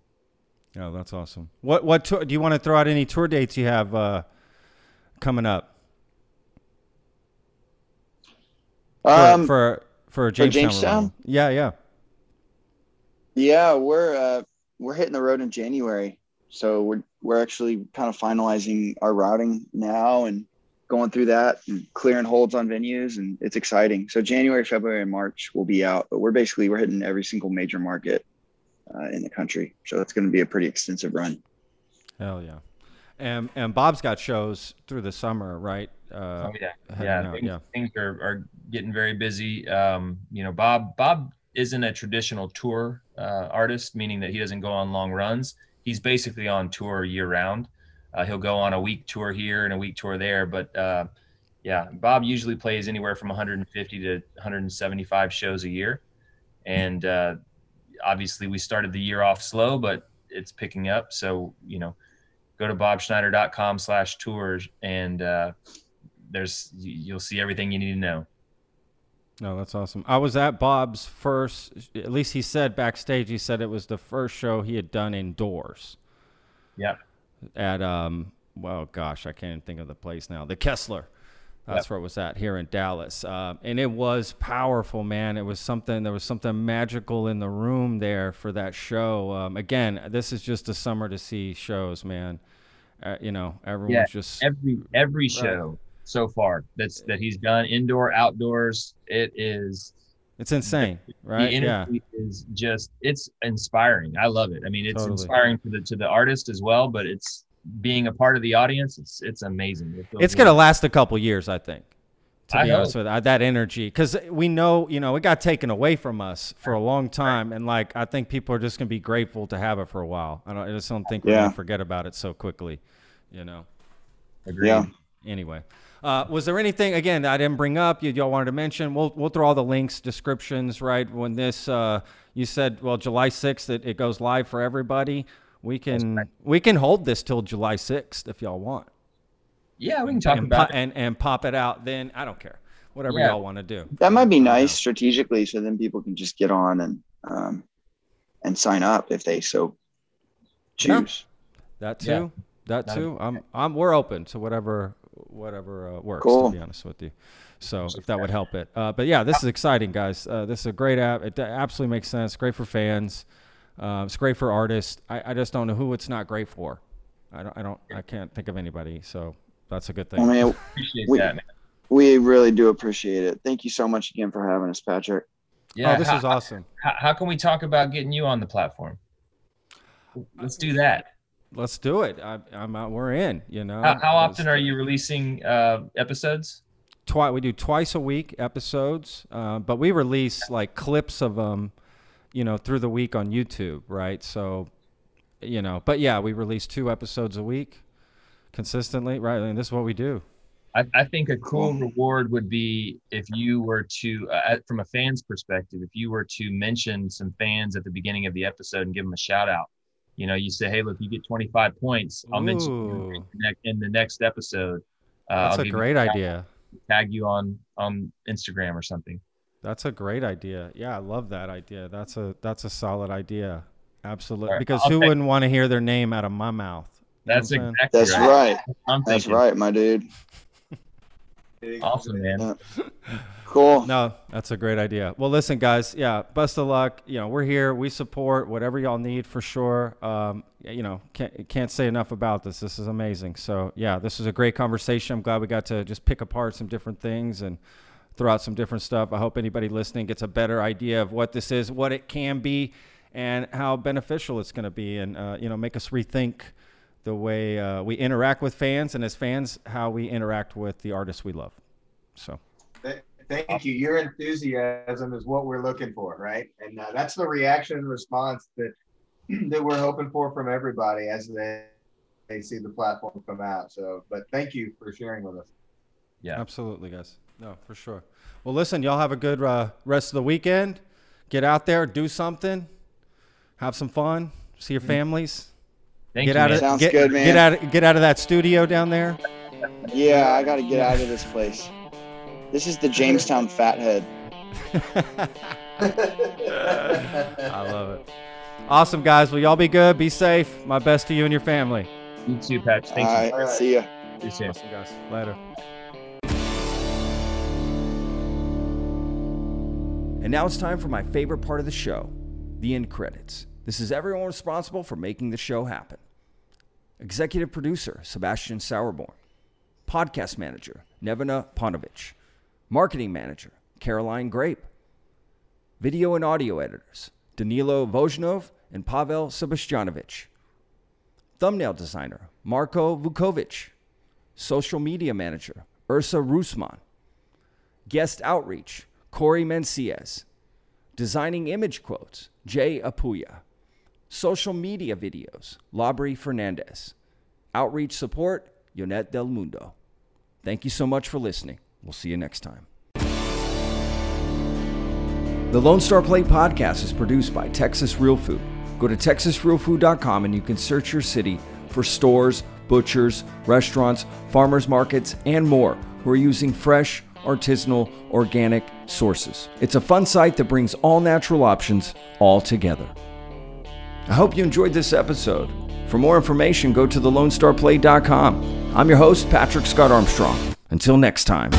Oh, that's awesome. What, what tour, do you want to throw out any tour dates you have uh, coming up? For um, for for Jamestown. Jamestown? Revival. Yeah, yeah. yeah, we're uh, we're hitting the road in January, so we're we're actually kind of finalizing our routing now and going through that and clearing holds on venues, and it's exciting. So January, February, and March will be out, but we're basically we're hitting every single major market uh, in the country. So it's going to be a pretty extensive run. Hell yeah. And and Bob's got shows through the summer, right? Uh, oh yeah, yeah. things, yeah. things are, are getting very busy. Um, you know, Bob Bob isn't a traditional tour uh, artist, meaning that he doesn't go on long runs. He's basically on tour year round. Uh, he'll go on a week tour here and a week tour there, but uh, yeah, Bob usually plays anywhere from 150 to 175 shows a year, and uh, obviously we started the year off slow, but it's picking up. So you know, go to bobschneider.com/tours and uh, there's you'll see everything you need to know. No, that's awesome. I was at Bob's first. At least he said backstage. He said it was the first show he had done indoors. Yeah. At um, well, gosh, I can't even think of the place now. The Kessler. That's yep. where it was at here in Dallas, uh, and it was powerful, man. It was something. There was something magical in the room there for that show. Um, again, this is just a summer to see shows, man. Uh, you know, everyone's yeah, just every every show so far that's that he's done indoor outdoors. It is it's insane right? the energy yeah. is just it's inspiring. I love it. I mean it's totally. inspiring to the to the artist as well but it's being a part of the audience it's it's amazing. It it's going to last a couple years i think to I be honest with you, that energy because we know you know it got taken away from us for a long time and like i think people are just going to be grateful to have it for a while. I, don't, I just don't think we're yeah. going to forget about it so quickly you know? Agreed. yeah. Anyway uh, was there anything again that I didn't bring up you y'all wanted to mention? We'll we'll throw all the links, descriptions, right? When this uh, you said well July sixth it, it goes live for everybody. We can we can hold this till July sixth if y'all want. Yeah, we can talk and about po- and and pop it out. Then I don't care, whatever yeah. y'all want to do. That might be nice strategically, so then people can just get on and um, and sign up if they so choose. Yeah. That too. Yeah. That too. I'm I'm we're open to whatever whatever uh, works. Cool. To be honest with you, so if that would help it. Uh, but yeah, this is exciting, guys. Uh, this is a great app. It absolutely makes sense. Great for fans. Uh, it's great for artists. I, I just don't know who it's not great for. I don't. I don't. I can't think of anybody. So that's a good thing. I mean, we, that, we really do appreciate it. Thank you so much again for having us, Patrick. Yeah, oh, this how, is awesome. How, how can we talk about getting you on the platform? Let's do that let's do it. I, am we're in. You know. How, how often are you releasing uh, episodes? Twice. We do twice a week episodes, uh, but we release like clips of them, you know, through the week on YouTube, right? So, you know, but yeah, we release two episodes a week consistently, right? I mean, this is what we do. I, I think a cool reward would be if you were to, uh, from a fan's perspective, if you were to mention some fans at the beginning of the episode and give them a shout out you know, you say, hey, look, you get 25 points. I'll Ooh. mention you in the next episode. Uh, That's I'll a great idea. Tag you on on Instagram or something. That's a great idea. Yeah, I love that idea. That's a that's a solid idea. Absolutely. Right, because I'll who wouldn't want to hear their name out of my mouth? That's exactly That's right. right. That's right, my dude. Awesome, man. Yeah. Cool. No, that's a great idea. Well, listen, guys. Yeah, best of luck. You know, we're here. We support whatever y'all need for sure. Um, you know, can't can't say enough about this. This is amazing. So yeah, this is a great conversation. I'm glad we got to just pick apart some different things and throw out some different stuff. I hope anybody listening gets a better idea of what this is, what it can be, and how beneficial it's going to be, and uh, you know, make us rethink the way uh, we interact with fans, and as fans, how we interact with the artists we love. So. Thank you. Your enthusiasm is what we're looking for, right? And uh, that's the reaction and response that that we're hoping for from everybody as they they see the platform come out. So, but thank you for sharing with us. Yeah, absolutely, guys. No, for sure. Well, listen, y'all have a good uh, rest of the weekend. Get out there, do something, have some fun, see your mm-hmm. families. Thank get you, out man. of Sounds get, good, man. get out get out of that studio down there. Yeah, I got to get out of this place. This is the Jamestown Fathead. I love it. Awesome, guys. Will y'all be good? Be safe. My best to you and your family. You too, Patch. Thank All you. Right, see ya. See you soon. Awesome, guys. Later. And now it's time for my favorite part of the show the end credits. This is everyone responsible for making the show happen. Executive producer, Sebastian Sauerborn. Podcast manager, Nevena Ponovich. Marketing Manager, Caroline Grape. Video and audio editors, Danilo Vojnov and Pavel Sebastianovich. Thumbnail designer, Marko Vukovic. Social media manager, Ursa Rusman. Guest outreach, Corey Menciez. Designing image quotes, Jay Apuya. Social media videos, Labri Fernandez. Outreach support, Yonet Del Mundo. Thank you so much for listening. We'll see you next time. The Lone Star Plate podcast is produced by Texas Real Food. Go to texasrealfood.com and you can search your city for stores, butchers, restaurants, farmers markets, and more who are using fresh, artisanal, organic sources. It's a fun site that brings all natural options all together. I hope you enjoyed this episode. For more information, go to thelonestarplate.com. I'm your host, Patrick Scott Armstrong. Until next time.